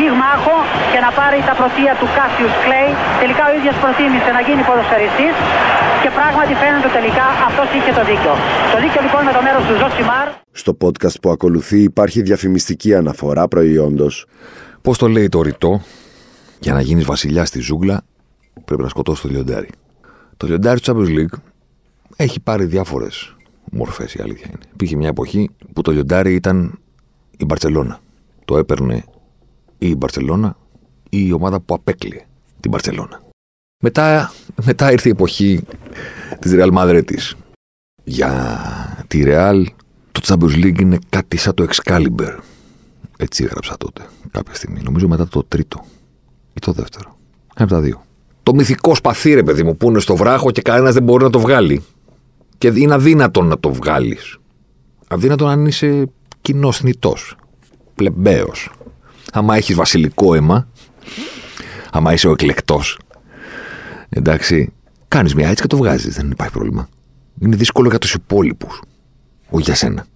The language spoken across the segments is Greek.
πυγμάχο και να πάρει τα πρωτεία του Κάσιους Κλέη. Τελικά ο ίδιος προτίμησε να γίνει ποδοσφαιριστής και πράγματι φαίνεται τελικά αυτός είχε το δίκιο. Το δίκιο λοιπόν με το μέρος του Ζωσιμάρ. Στο podcast που ακολουθεί υπάρχει διαφημιστική αναφορά προϊόντος. Πώς το λέει το ρητό, για να γίνεις βασιλιάς στη ζούγκλα, πρέπει να σκοτώσεις το λιοντάρι. Το λιοντάρι του Champions League έχει πάρει διάφορες μορφές, η αλήθεια είναι. Υπήρχε μια εποχή που το λιοντάρι ήταν η Μπαρσελόνα. Το έπαιρνε ή η Μπαρσελόνα ή η ομάδα που απέκλειε την Μπαρσελόνα. Μετά, μετά ήρθε η εποχή της Real Madrid της. Για τη Real το Champions League είναι κάτι σαν το Excalibur. Έτσι έγραψα τότε, κάποια στιγμή. Νομίζω μετά το τρίτο ή το δεύτερο. Ένα από τα δύο. Το μυθικό σπαθί, ρε παιδί μου, που είναι στο βράχο και κανένας δεν μπορεί να το βγάλει. Και είναι αδύνατο να το βγάλεις. Αδύνατο αν είσαι κοινός θνητός. Πλεμπαίος. Άμα έχεις βασιλικό αίμα, άμα είσαι ο εκλεκτός, εντάξει, κάνεις μια έτσι και το βγάζεις. Δεν υπάρχει πρόβλημα. Είναι δύσκολο για τους υπόλοιπους. Όχι για σένα.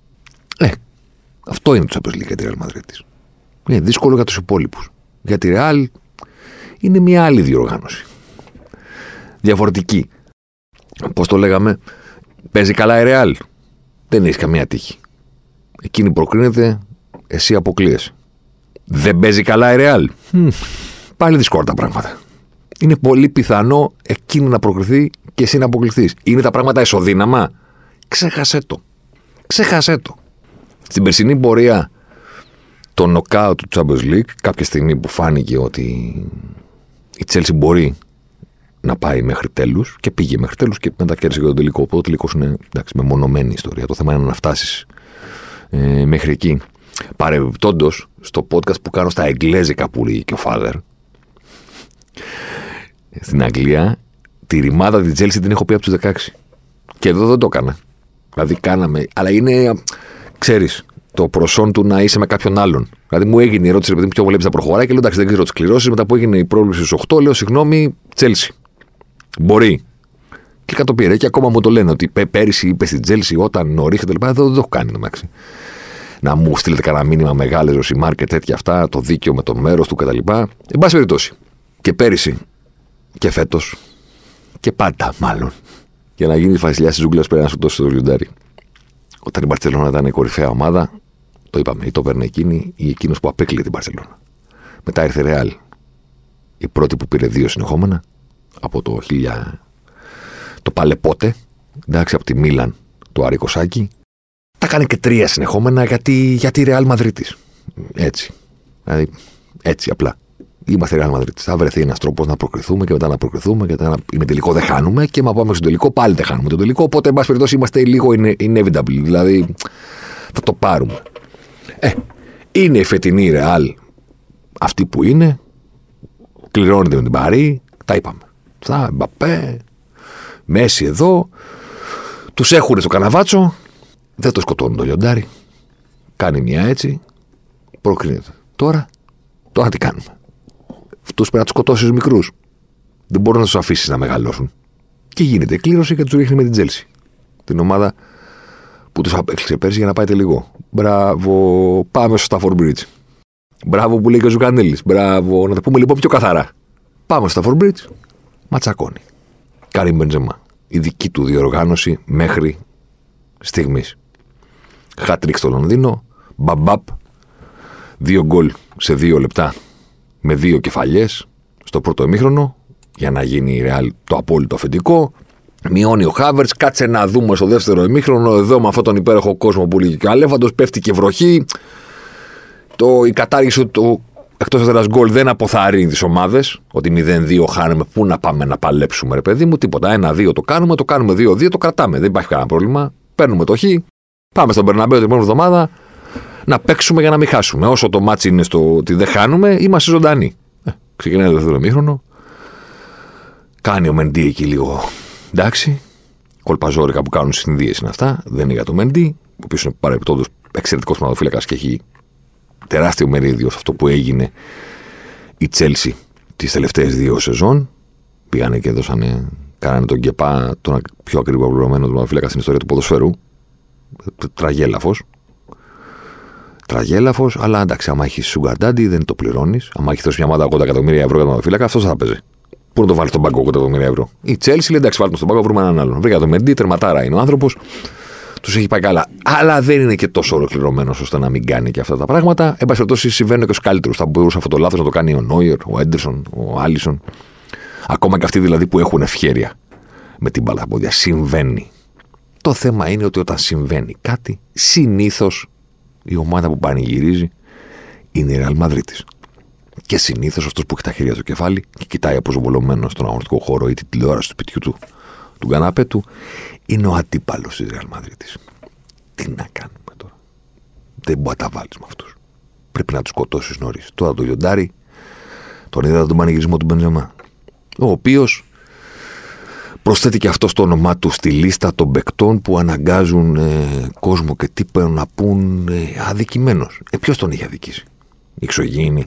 Ε, αυτό είναι το Champions League για τη Real Madrid. Είναι δύσκολο για τους υπόλοιπους. Για τη Real είναι μια άλλη διοργάνωση. Διαφορετική. Πώς το λέγαμε, παίζει καλά η Real. Δεν έχεις καμία τύχη. Εκείνη προκρίνεται, εσύ αποκλείεσαι. Δεν παίζει καλά η Real. Μμ, Πάλι δύσκολα τα πράγματα. Είναι πολύ πιθανό εκείνη να προκριθεί και εσύ να αποκλειθεί. Είναι τα πράγματα ισοδύναμα. Ξέχασέ το. Ξέχασέ το. Στην περσινή πορεία το νοκάου του Champions League, κάποια στιγμή που φάνηκε ότι η Chelsea μπορεί να πάει μέχρι τέλους και πήγε μέχρι τέλους και μετά κέρδισε και τον τελικό. Οπότε ο τελικός είναι εντάξει, μεμονωμένη ιστορία. Το θέμα είναι να φτάσεις ε, μέχρι εκεί. Παρεμπιπτόντως, στο podcast που κάνω στα Εγγλέζικα που λέγει και ο Φάδερ, στην Αγγλία, τη ρημάδα της Chelsea την έχω πει από τους 16. Και εδώ δεν το έκανα. Δηλαδή κάναμε. Αλλά είναι, ξέρεις, το προσόν του να είσαι με κάποιον άλλον. Δηλαδή μου έγινε η ερώτηση, επειδή ποιο βλέπεις να προχωράει και λέω εντάξει, δεν ξέρω τις κληρώσεις. Μετά που έγινε η πρόβληση στους 8, λέω συγγνώμη, Chelsea. Μπορεί. Και κατοπήρε. Και ακόμα μου το λένε ότι πέ- πέρυσι είπες στην Chelsea όταν νωρί και τα λοιπά. Δεν το έχω κάνει εντάξει. Να μου στείλετε κανένα μήνυμα μεγάλε Ρωσιμάρ και τέτοια αυτά, το δίκαιο με το μέρος του κτλ. Εν πάση περιπτώσει. Και πέρυσι και φέτος και πάντα μάλλον. Για να γίνει βασιλιάς της ζούγκλας πρέπει να σου δώσει το λιοντάρι. Όταν η Μπαρσελόνα ήταν η κορυφαία ομάδα, το είπαμε, ή το παίρνει εκείνη ή εκείνος που απέκλειε την Μπαρσελόνα. Μετά ήρθε η Ρεάλ. Η πρώτη που πήρε δύο συνεχόμενα από το 1000. Το παλεπότε, εντάξει, από τη Μίλαν, το Άρικο Σάκη. Τα κάνει και τρία συνεχόμενα γιατί, γιατί η Ρεάλ Μαδρίτη. Έτσι. Δηλαδή, έτσι απλά. Είμαστε Real Madrid. Θα βρεθεί ένας τρόπος να προκριθούμε και μετά να προκριθούμε και μετά να είναι τελικό δεν χάνουμε και μα πάμε στο τελικό πάλι δεν χάνουμε το τελικό. Οπότε, εν πάση περιπτώσει, είμαστε λίγο ine- inevitable. Δηλαδή, θα το πάρουμε. Ε, είναι η φετινή Real αυτή που είναι. Κληρώνεται με την Παρή. Τα είπαμε. Θα, Μπαπέ, Μέση εδώ. Τους έχουν στο καναβάτσο. Δεν το σκοτώνουν το λιοντάρι. Κάνει μια έτσι. Προκρίνεται. Τώρα, τώρα τι κάνουμε; Αυτού πρέπει να τους σκοτώσεις τους μικρούς. Δεν μπορεί να τους αφήσεις να μεγαλώσουν. Και γίνεται κλήρωση και τους ρίχνει με την Τζέλση. Την ομάδα που τους απέκλεισε πέρσι για να πάει τελικό. Μπράβο, πάμε στο Stamford Bridge. Μπράβο που λέει και ο Ζουκανέλης. Μπράβο, να το πούμε λοιπόν πιο καθαρά. Πάμε στο Stamford Bridge. Ματσακώνει. Καρίμ Μπενζεμά. Η δική του διοργάνωση μέχρι στιγμής. Χατ τρικ στο Λονδίνο. Μπαμπαπ. Δύο γκολ σε δύο λεπτά με δύο κεφαλιές στο πρώτο ημίχρονο για να γίνει η Real το απόλυτο αφεντικό. Μειώνει ο Χάβερτς, κάτσε να δούμε στο δεύτερο ημίχρονο. Εδώ με αυτόν τον υπέροχο κόσμο που λέγει και ο Αλέφαντο, πέφτει και βροχή. Το, η κατάργηση του εκτός έδρα γκολ δεν αποθαρρύνει τις ομάδες. Ότι 0-2 χάνουμε, πού να πάμε να παλέψουμε, ρε παιδί μου. Τίποτα. 1-2 το κάνουμε, το κάνουμε 2-2, το κρατάμε. Δεν υπάρχει κανένα πρόβλημα. Παίρνουμε το χ. Πάμε στον Μπερναμπέου την επόμενη εβδομάδα να παίξουμε για να μην χάσουμε. Όσο το ματς είναι στο ότι δεν χάνουμε, είμαστε ζωντανοί. Ε, ξεκινάει το δεύτερο μήχρονο. Κάνει ο Μεντί εκεί λίγο εντάξει, κολπαζόρικα που κάνουν συνδύες είναι αυτά. Δεν είναι για το Μεντί, ο οποίος είναι παρεπτόντω εξαιρετικός τερματοφύλακα και έχει τεράστιο μερίδιο σε αυτό που έγινε η Τσέλσι τις τελευταίες δύο σεζόν. Πήγανε και έδωσαν, κάνανε τον Κεπά τον πιο ακριβό πληρωμένο τερματοφύλακα στην ιστορία του ποδοσφαίρου. Τραγέλαφος. Τραγέλαφος, αλλά εντάξει, άμα έχεις σουγκαρντάντι δεν το πληρώνεις. Αν έχεις δώσει μια ομάδα 80 εκατομμύρια ευρώ για τερματοφύλακα, αυτό θα παίζει. Πού να το βάλεις στον πάγκο 80 εκατομμύρια ευρώ; Η Τσέλσι λέει εντάξει, βάλτε στον πάγκο, βρούμε έναν άλλον. Βρήκα το Μεντί, τερματάρα είναι ο άνθρωπος, τους έχει πάει καλά. Αλλά δεν είναι και τόσο ολοκληρωμένος ώστε να μην κάνει και αυτά τα πράγματα. Εν πάση περιπτώσει, συμβαίνουν και στου καλύτερους. Θα μπορούσε αυτό το λάθος να το κάνει ο Νόιερ, ο Έντερσον, ο Άλισον. Ακόμα και αυτοί δηλαδή που έχουν ευχέρεια με την μπαλαπόδια. Συμβαίνει. Το θέμα είναι ότι όταν συμβαίνει κάτι, συνήθως η ομάδα που πανηγυρίζει είναι η Real Madrid. Και συνήθως αυτός που έχει τα χέρια στο κεφάλι και κοιτάει αποσβολωμένο στον αγωνιστικό χώρο ή τη τηλεόραση του σπιτιού του, του καναπέ του, είναι ο αντίπαλος της Real Madrid. Τι να κάνουμε τώρα; Δεν μπορεί να τα βάλεις με αυτούς. Πρέπει να τους σκοτώσεις νωρίς. Τώρα το λιοντάρι, τον είδα τον πανηγυρισμό του Μπενζεμά. Ο οποίος προσθέτει και αυτό το όνομά του στη λίστα των παικτών που αναγκάζουν ε, κόσμο και τύπο να πούν ε, αδικημένος. Ε, Ποιος τον είχε αδικήσει; Η εξωγήινη.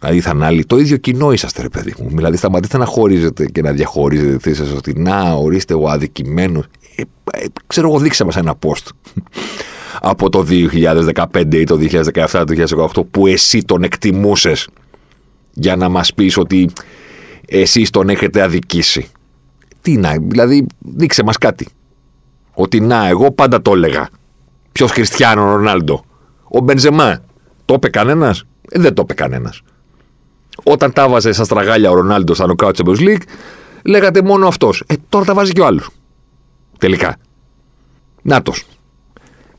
Δηλαδή θα άλλοι. Το ίδιο κοινό είσαστε, ρε παιδί μου. Δηλαδή σταματήστε να χωρίζετε και να διαχωρίζετε θέσει σας ότι να ορίστε ο αδικημένος. Ε, ε, ξέρω εγώ, δείξε μας ένα post από το 2015 ή το 2017 το 2018 που εσύ τον εκτιμούσες για να μας πεις ότι εσείς τον έχετε αδικήσει. Τι να, δηλαδή δείξε μας κάτι. Ότι να, εγώ πάντα το έλεγα. Ποιος Χριστιανό Ρονάλντο. Ο Μπενζεμά. Το είπε κανένας; Ε, δεν το είπε κανένας. Όταν τα βάζε στα στραγάλια ο Ρονάλντο στα νοκάου Champions League, λέγατε μόνο αυτός. Ε, τώρα τα βάζει και ο άλλος. Τελικά. Νάτος.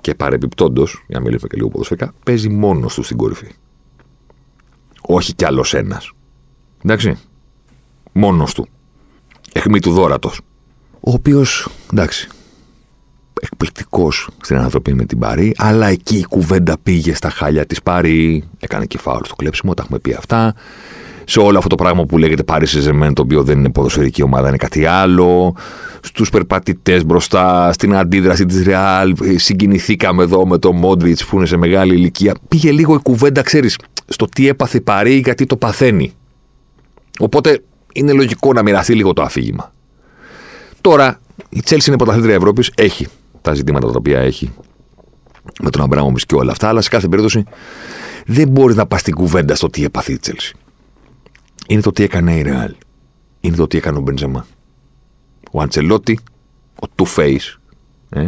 Και παρεμπιπτόντως, για να μιλήσουμε και λίγο ποδοσφαιρικά, παίζει μόνος του στην κορυφή. Όχι κι άλλος ένας. Εντάξει. Μόνος του. Εχμή του δόρατος. Ο οποίος, εντάξει, εκπληκτικός στην ανθρωπή με την Παρή, αλλά εκεί η κουβέντα πήγε στα χάλια της Παρή. Έκανε και φάουλ στο κλέψιμο, τα έχουμε πει αυτά. Σε όλο αυτό το πράγμα που λέγεται Paris Saint-Germain, το οποίο δεν είναι ποδοσφαιρική ομάδα, είναι κάτι άλλο. Στους περπατητές μπροστά, στην αντίδραση της Ρεάλ. Συγκινηθήκαμε εδώ με τον Μόντριτ που είναι σε μεγάλη ηλικία. Πήγε λίγο η κουβέντα, ξέρεις, στο τι έπαθε η Παρή, γιατί το παθαίνει. Οπότε είναι λογικό να μοιραστεί λίγο το αφήγημα. Τώρα, η Chelsea είναι πρωταθλήτρια Ευρώπης, έχει τα ζητήματα τα οποία έχει με τον Αμπράμοβιτς και όλα αυτά, αλλά σε κάθε περίπτωση δεν μπορείς να πας στην κουβέντα στο τι έπαθε η Chelsea. Είναι το τι έκανε η Real. Είναι το τι έκανε ο Μπεντζεμά. Ο Αντσελότη, ο Two Face, ε,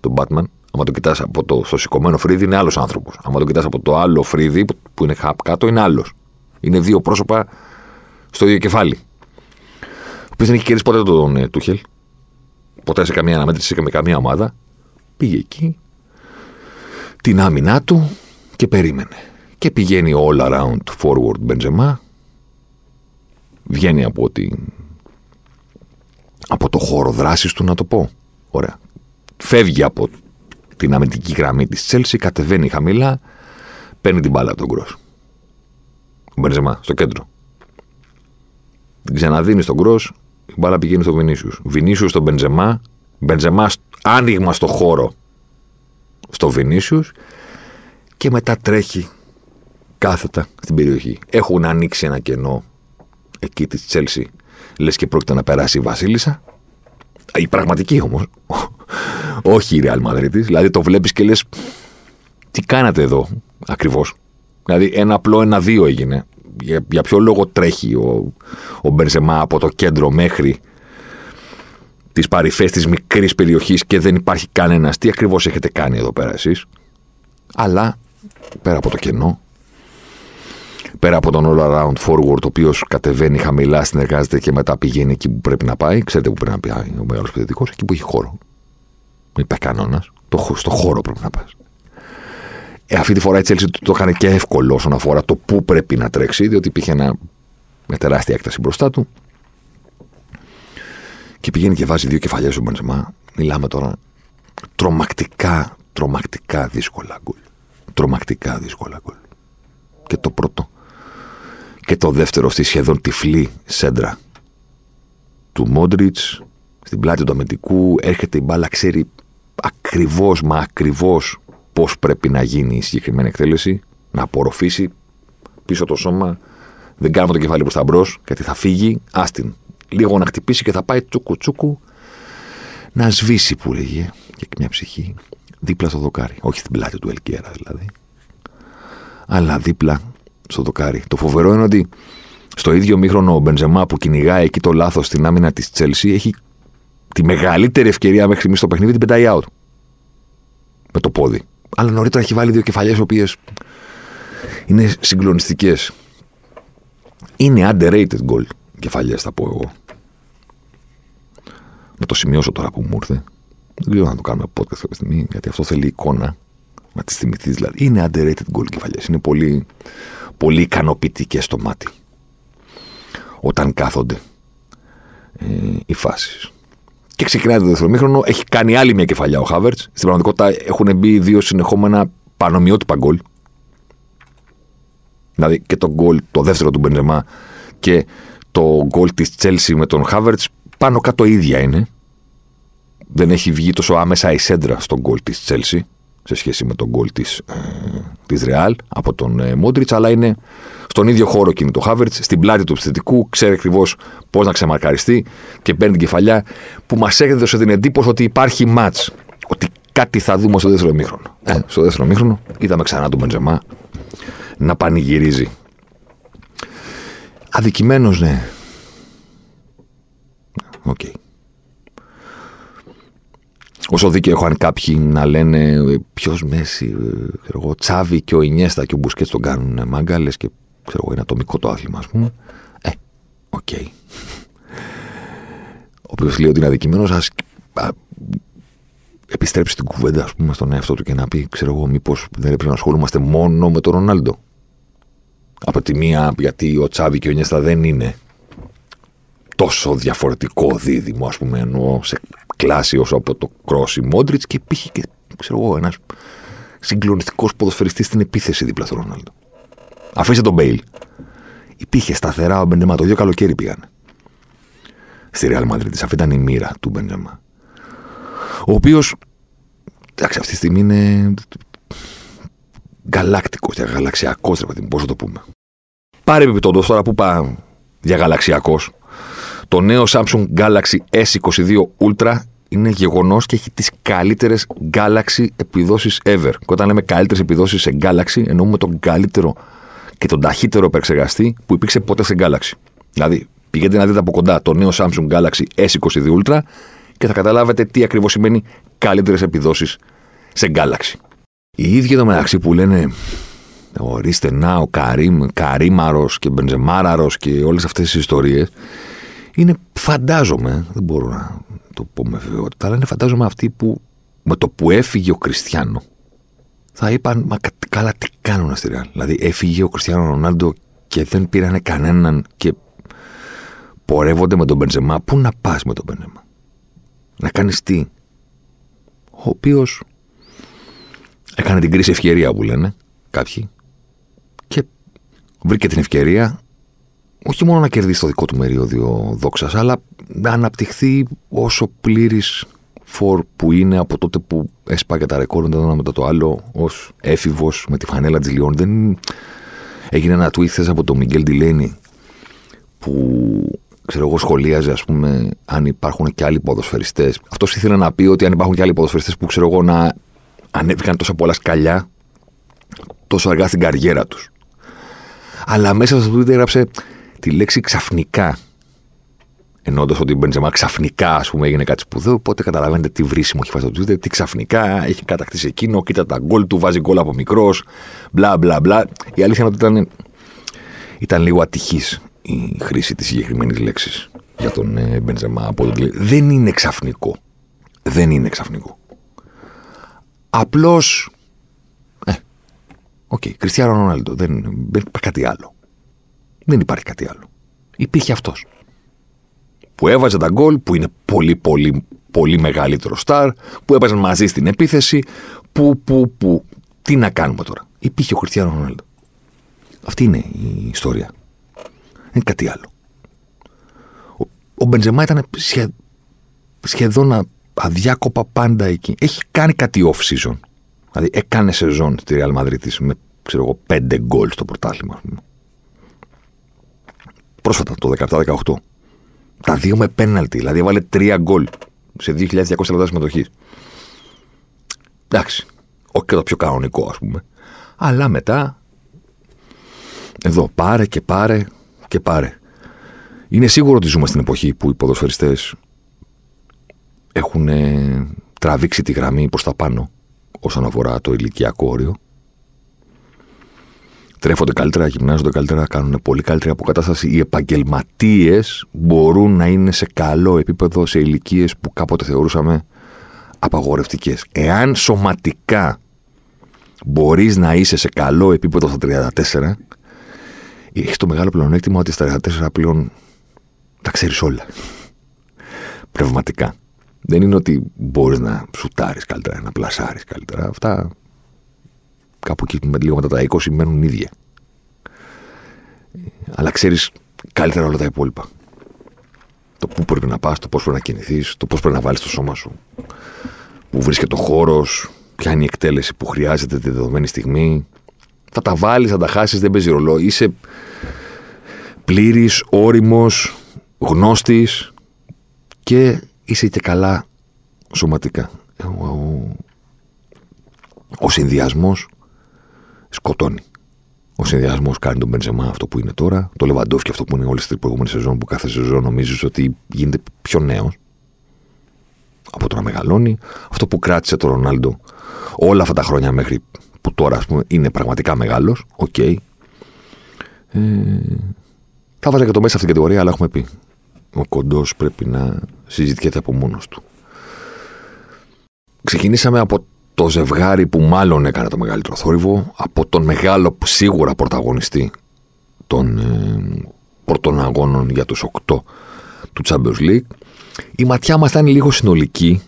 τον Batman, άμα το κοιτάς από το στο σηκωμένο φρύδι, είναι άλλος άνθρωπος. Άμα το κοιτάς από το άλλο φρύδι που είναι χαπ κάτω, είναι άλλος. Είναι δύο πρόσωπα στο ίδιο κεφάλι. Ο οποίο δεν έχει κερδίσει ποτέ τον ε, Τούχελ. Ποτέ σε καμία αναμέτρηση και με καμία ομάδα. Πήγε εκεί, την άμυνά του και περίμενε. Και πηγαίνει all around forward Benzema. Βγαίνει από, την... από το χώρο δράσης του, να το πω. Ωραία. Φεύγει από την αμυντική γραμμή της Chelsea, κατεβαίνει χαμηλά, παίρνει την μπάλα από τον Γκρός. Ο Μπενζεμά, στο κέντρο. Την ξαναδίνει στον Γκρό, η μπάλα πηγαίνει στο Βινίσιους. Βινίσιους στον Μπενζεμά, Μπενζεμά άνοιγμα στο χώρο στο Βινίσιους και μετά τρέχει κάθετα στην περιοχή. Έχουν ανοίξει ένα κενό εκεί της Τσέλσι, λες και πρόκειται να περάσει η Βασίλισσα. Η πραγματική όμως. Όχι η Real Madrid. Δηλαδή το βλέπεις και λες. Τι κάνατε εδώ ακριβώς; Δηλαδή ένα απλό ένα-δύο έγινε για, για ποιο λόγο τρέχει ο, ο Μπενζεμά από το κέντρο μέχρι τις παρυφές της μικρής περιοχής και δεν υπάρχει κανένας. Τι ακριβώς έχετε κάνει εδώ πέρα εσείς; Αλλά πέρα από το κενό, πέρα από τον all around forward, ο οποίος κατεβαίνει χαμηλά, συνεργάζεται και μετά πηγαίνει εκεί που πρέπει να πάει. Ξέρετε που πρέπει να πάει ο μεγάλος παιδικό, εκεί που έχει χώρο. Δεν υπάρχει κανόνας. Στο χώρο πρέπει να πας. Ε, αυτή τη φορά η Chelsea το έκανε και εύκολο όσον αφορά το πού πρέπει να τρέξει, διότι υπήρχε ένα, μια τεράστια έκταση μπροστά του. Και πηγαίνει και βάζει δύο κεφαλιέ ο Μπενζεμά. Μιλάμε τώρα τρομακτικά, τρομακτικά δύσκολα γκολ. Τρομακτικά δύσκολα γκολ. Και το πρώτο και το δεύτερο στη σχεδόν τυφλή σέντρα του Μόντριτς στην πλάτη του αμυντικού, έρχεται η μπάλα, ξέρει ακριβώς μα ακριβώς πώς πρέπει να γίνει η συγκεκριμένη εκτέλεση, να απορροφήσει πίσω το σώμα. Δεν κάνουμε το κεφάλι προς τα μπρος, γιατί θα φύγει. Άστιν. Λίγο να χτυπήσει και θα πάει τσούκου τσούκου να σβήσει που λέγε και μια ψυχή δίπλα στο δοκάρι. Όχι στην πλάτη του Ελκέρα δηλαδή. Αλλά δίπλα στο δοκάρι. Το φοβερό είναι ότι στο ίδιο μήχρονο ο Μπενζεμά που κυνηγάει εκεί το λάθος στην άμυνα της Τσέλσι έχει τη μεγαλύτερη ευκαιρία μέχρι στιγμής στο παιχνίδι την πετάει out. Με το πόδι. Αλλά νωρίτερα έχει βάλει δύο κεφαλιές οι οποίες είναι συγκλονιστικές. Είναι underrated goal κεφαλιέ, θα πω εγώ. Να το σημειώσω τώρα που μου ήρθε. Δεν ξέρω να το κάνουμε podcast κάποια στιγμή, γιατί αυτό θέλει εικόνα. Να τη θυμηθείς δηλαδή. Είναι underrated goal κεφαλιές. Είναι πολύ, πολύ ικανοποιητικές στο μάτι. Όταν κάθονται ε, οι φάσεις. Και ξεκινάει το δεύτερο μήχρονο. Έχει κάνει άλλη μια κεφαλιά ο Χάβερτ. Στην πραγματικότητα έχουν μπει δύο συνεχόμενα πανομοιότυπα γκολ. Δηλαδή και το γκολ, το δεύτερο του Μπενζεμά και το γκολ της Τσέλσι με τον Χάβερτ πάνω κάτω ίδια είναι. Δεν έχει βγει τόσο άμεσα η σέντρα στον γκολ της Τσέλσι σε σχέση με τον γκολ της ε, της Ρεάλ από τον ε, Μόντριτ, αλλά είναι στον ίδιο χώρο κινητό το Χάβερτ, στην πλάτη του επιθετικού, ξέρει ακριβώς πώς να ξεμαρκαριστεί και παίρνει την κεφαλιά που μας έδωσε την εντύπωση ότι υπάρχει ματ. Ότι κάτι θα δούμε στο δεύτερο μήχρονο. Ε, στο δεύτερο μήχρονο είδαμε ξανά τον Μπεντζεμά να πανηγυρίζει. Αδικημένος, ναι. OK. Okay. Όσο δίκαιο έχω αν κάποιοι να λένε ποιος Μέσι, ξέρω εγώ, Τσάβι και ο Ινιέστα και ο Μπουσκέτς τον κάνουν μάγκα λέει και ξέρω εγώ, είναι ατομικό το άθλημα, ας πούμε. Ε, OK. Okay. Όποιο λέει ότι είναι αδικημένος, ας επιστρέψει την κουβέντα, ας πούμε, στον εαυτό του και να πει, ξέρω εγώ, μήπως δεν έπρεπε να ασχολούμαστε μόνο με τον Ρονάλντο. Από τη μία, γιατί ο Τσάβη και ο Ινιέστα δεν είναι τόσο διαφορετικό δίδυμο, ας πούμε, εννοώ σε κλάση όσο από το Κρόσι Μόντριτς και υπήρχε και, ξέρω εγώ, ένας συγκλονιστικός ποδοσφαιριστής στην επίθεση δίπλα στο Ρονάλντο. Αφήστε τον Μπέιλ. Υπήρχε σταθερά ο Μπεντεμά. Το δύο καλοκαίρι πήγαν. Στη Real Madrid. Αυτή ήταν η μοίρα του Μπεντεμά. Ο οποίος. Εντάξει, αυτή τη στιγμή είναι. Γαλάκτικος και γαλαξιακός, ρε πώς θα το πούμε. Πάρε επιπτώντω τώρα που είπα για γαλαξιακός. Το νέο Samsung Galaxy S22 Ultra είναι γεγονός και έχει τις καλύτερες Galaxy επιδόσεις ever. Και όταν λέμε καλύτερες επιδόσεις σε Galaxy, εννοούμε τον καλύτερο και τον ταχύτερο επεξεργαστή που υπήρξε ποτέ σε Galaxy. Δηλαδή, πηγαίνετε να δείτε από κοντά το νέο Samsung Galaxy S22 Ultra και θα καταλάβετε τι ακριβώς σημαίνει καλύτερες επιδόσεις σε Galaxy. Οι ίδιοι εδώ μεταξύ που λένε ορίστε να ο Καρύμ, Καρύμαρος και Μπενζεμάραρος και όλες αυτές τις ιστορίες, είναι φαντάζομαι, δεν μπορώ να το πω με βεβαιότητα, αλλά είναι φαντάζομαι αυτοί που με το που έφυγε ο Κριστιανό θα είπαν, μα καλά τι κάνουν στη Ρεάλ. Δηλαδή έφυγε ο Κριστιανό Ρονάλντο και δεν πήρανε κανέναν και πορεύονται με τον Μπενζεμά. Πού να πας με τον Μπενζεμά; Να κάνεις τι; Ο οποίος έκανε την κρίση ευκαιρία που λένε κάποιοι και βρήκε την ευκαιρία όχι μόνο να κερδίσει το δικό του μερίδιο δόξας, αλλά να αναπτυχθεί όσο πλήρης φορ που είναι από τότε που έσπαγε τα ρεκόρ το ένα μετά το άλλο ως έφηβος με τη φανέλα τη Λιόν. Δεν έγινε ένα tweet από τον Μιγγέλ Ντιλένι που ξέρω εγώ σχολίαζε ας πούμε αν υπάρχουν και άλλοι ποδοσφαιριστές. Αυτός ήθελε να πει ότι αν υπάρχουν και άλλοι ποδοσφαιριστές που ξέρω εγώ να ανέβηκαν τόσο πολλά σκαλιά τόσο αργά στην καριέρα τους. Αλλά μέσα στο Twitter έγραψε τη λέξη ξαφνικά. Εννοώντας ότι ο Μπεντζεμά ξαφνικά ας πούμε, έγινε κάτι σπουδαίο, οπότε καταλαβαίνετε τι βρίσιμο έχει φάσει το Twitter, τι ξαφνικά έχει κατακτήσει εκείνο, κοίτα τα γκολ του, βάζει γκολ από μικρός, μπλα μπλα μπλα. Η αλήθεια είναι ότι ήταν, ήταν λίγο ατυχής η χρήση της συγκεκριμένης λέξης για τον ε, Μπενζεμά από τον Δεν είναι ξαφνικό. Δεν είναι ξαφνικό. Απλώς. Ε, OK, okay, Κριστιανό Ρονάλντο. Δεν, δεν υπάρχει κάτι άλλο. Δεν υπάρχει κάτι άλλο. Υπήρχε αυτός. Που έβαζε τα γκολ, που είναι πολύ πολύ πολύ μεγαλύτερο στάρ, που έπαιζαν μαζί στην επίθεση, που, που, που. Τι να κάνουμε τώρα; Υπήρχε ο Κριστιανό Ρονάλντο. Αυτή είναι η ιστορία. Δεν είναι κάτι άλλο. Ο, ο Μπεντζεμά ήταν σχεδόν σχεδόν α- αδιάκοπα πάντα εκεί. Έχει κάνει κάτι off season. Δηλαδή έκανε σεζόν στη Real Madrid με ξέρω εγώ, πέντε γκολ στο πρωτάθλημα. ας πούμε. Πρόσφατα, το 17-18. Τα δύο με πέναλτι. Δηλαδή έβαλε τρία γκολ σε 2.200 λεπτά συμμετοχής. Εντάξει. Όχι και το πιο κανονικό, ας πούμε. Αλλά μετά. Εδώ πάρε και πάρε και πάρε. Είναι σίγουρο ότι ζούμε στην εποχή που οι ποδοσφαιριστές έχουν ε, τραβήξει τη γραμμή προς τα πάνω όσον αφορά το ηλικιακό όριο. Τρέφονται καλύτερα, γυμνάζονται καλύτερα, κάνουν πολύ καλύτερη αποκατάσταση. Οι επαγγελματίες μπορούν να είναι σε καλό επίπεδο σε ηλικίες που κάποτε θεωρούσαμε απαγορευτικές. Εάν σωματικά μπορείς να είσαι σε καλό επίπεδο στα 34, έχεις το μεγάλο πλεονέκτημα ότι στα 34 πλέον τα ξέρεις όλα. Πνευματικά. Δεν είναι ότι μπορείς να σουτάρεις καλύτερα, να πλασάρεις καλύτερα. Αυτά κάπου εκεί με λίγο μετά τα 20 μένουν ίδια. Αλλά ξέρεις καλύτερα όλα τα υπόλοιπα. Το πού πρέπει να πας, το πώς πρέπει να κινηθείς, το πώς πρέπει να βάλεις το σώμα σου. Πού βρίσκεται ο χώρος, ποια είναι η εκτέλεση που χρειάζεται τη δεδομένη στιγμή. Θα τα βάλεις, θα τα χάσεις, δεν παίζει ρολό. Είσαι πλήρης, όριμος, γνώστης και είσαι και καλά σωματικά. Ο, ο, ο συνδυασμός σκοτώνει. Ο συνδυασμός κάνει τον Μπενζεμά αυτό που είναι τώρα, το Λεβαντόφ αυτό που είναι όλε τι προηγούμενε σεζόν, που κάθε σεζόν νομίζεις ότι γίνεται πιο νέος από το να μεγαλώνει. Αυτό που κράτησε το Ρονάλντο όλα αυτά τα χρόνια μέχρι που τώρα ας πούμε, είναι πραγματικά μεγάλος. Οκ. Ε, θα βάζα και το Μέσι σ' αυτήν την κατηγορία, αλλά έχουμε πει. Ο κοντός πρέπει να συζητιέται από μόνος του. Ξεκινήσαμε από το ζευγάρι που μάλλον έκανε το μεγαλύτερο θόρυβο, από τον μεγάλο σίγουρα πρωταγωνιστή των ε, πρώτων αγώνων για τους 8 του Champions League. Η ματιά μας θα είναι λίγο συνολική,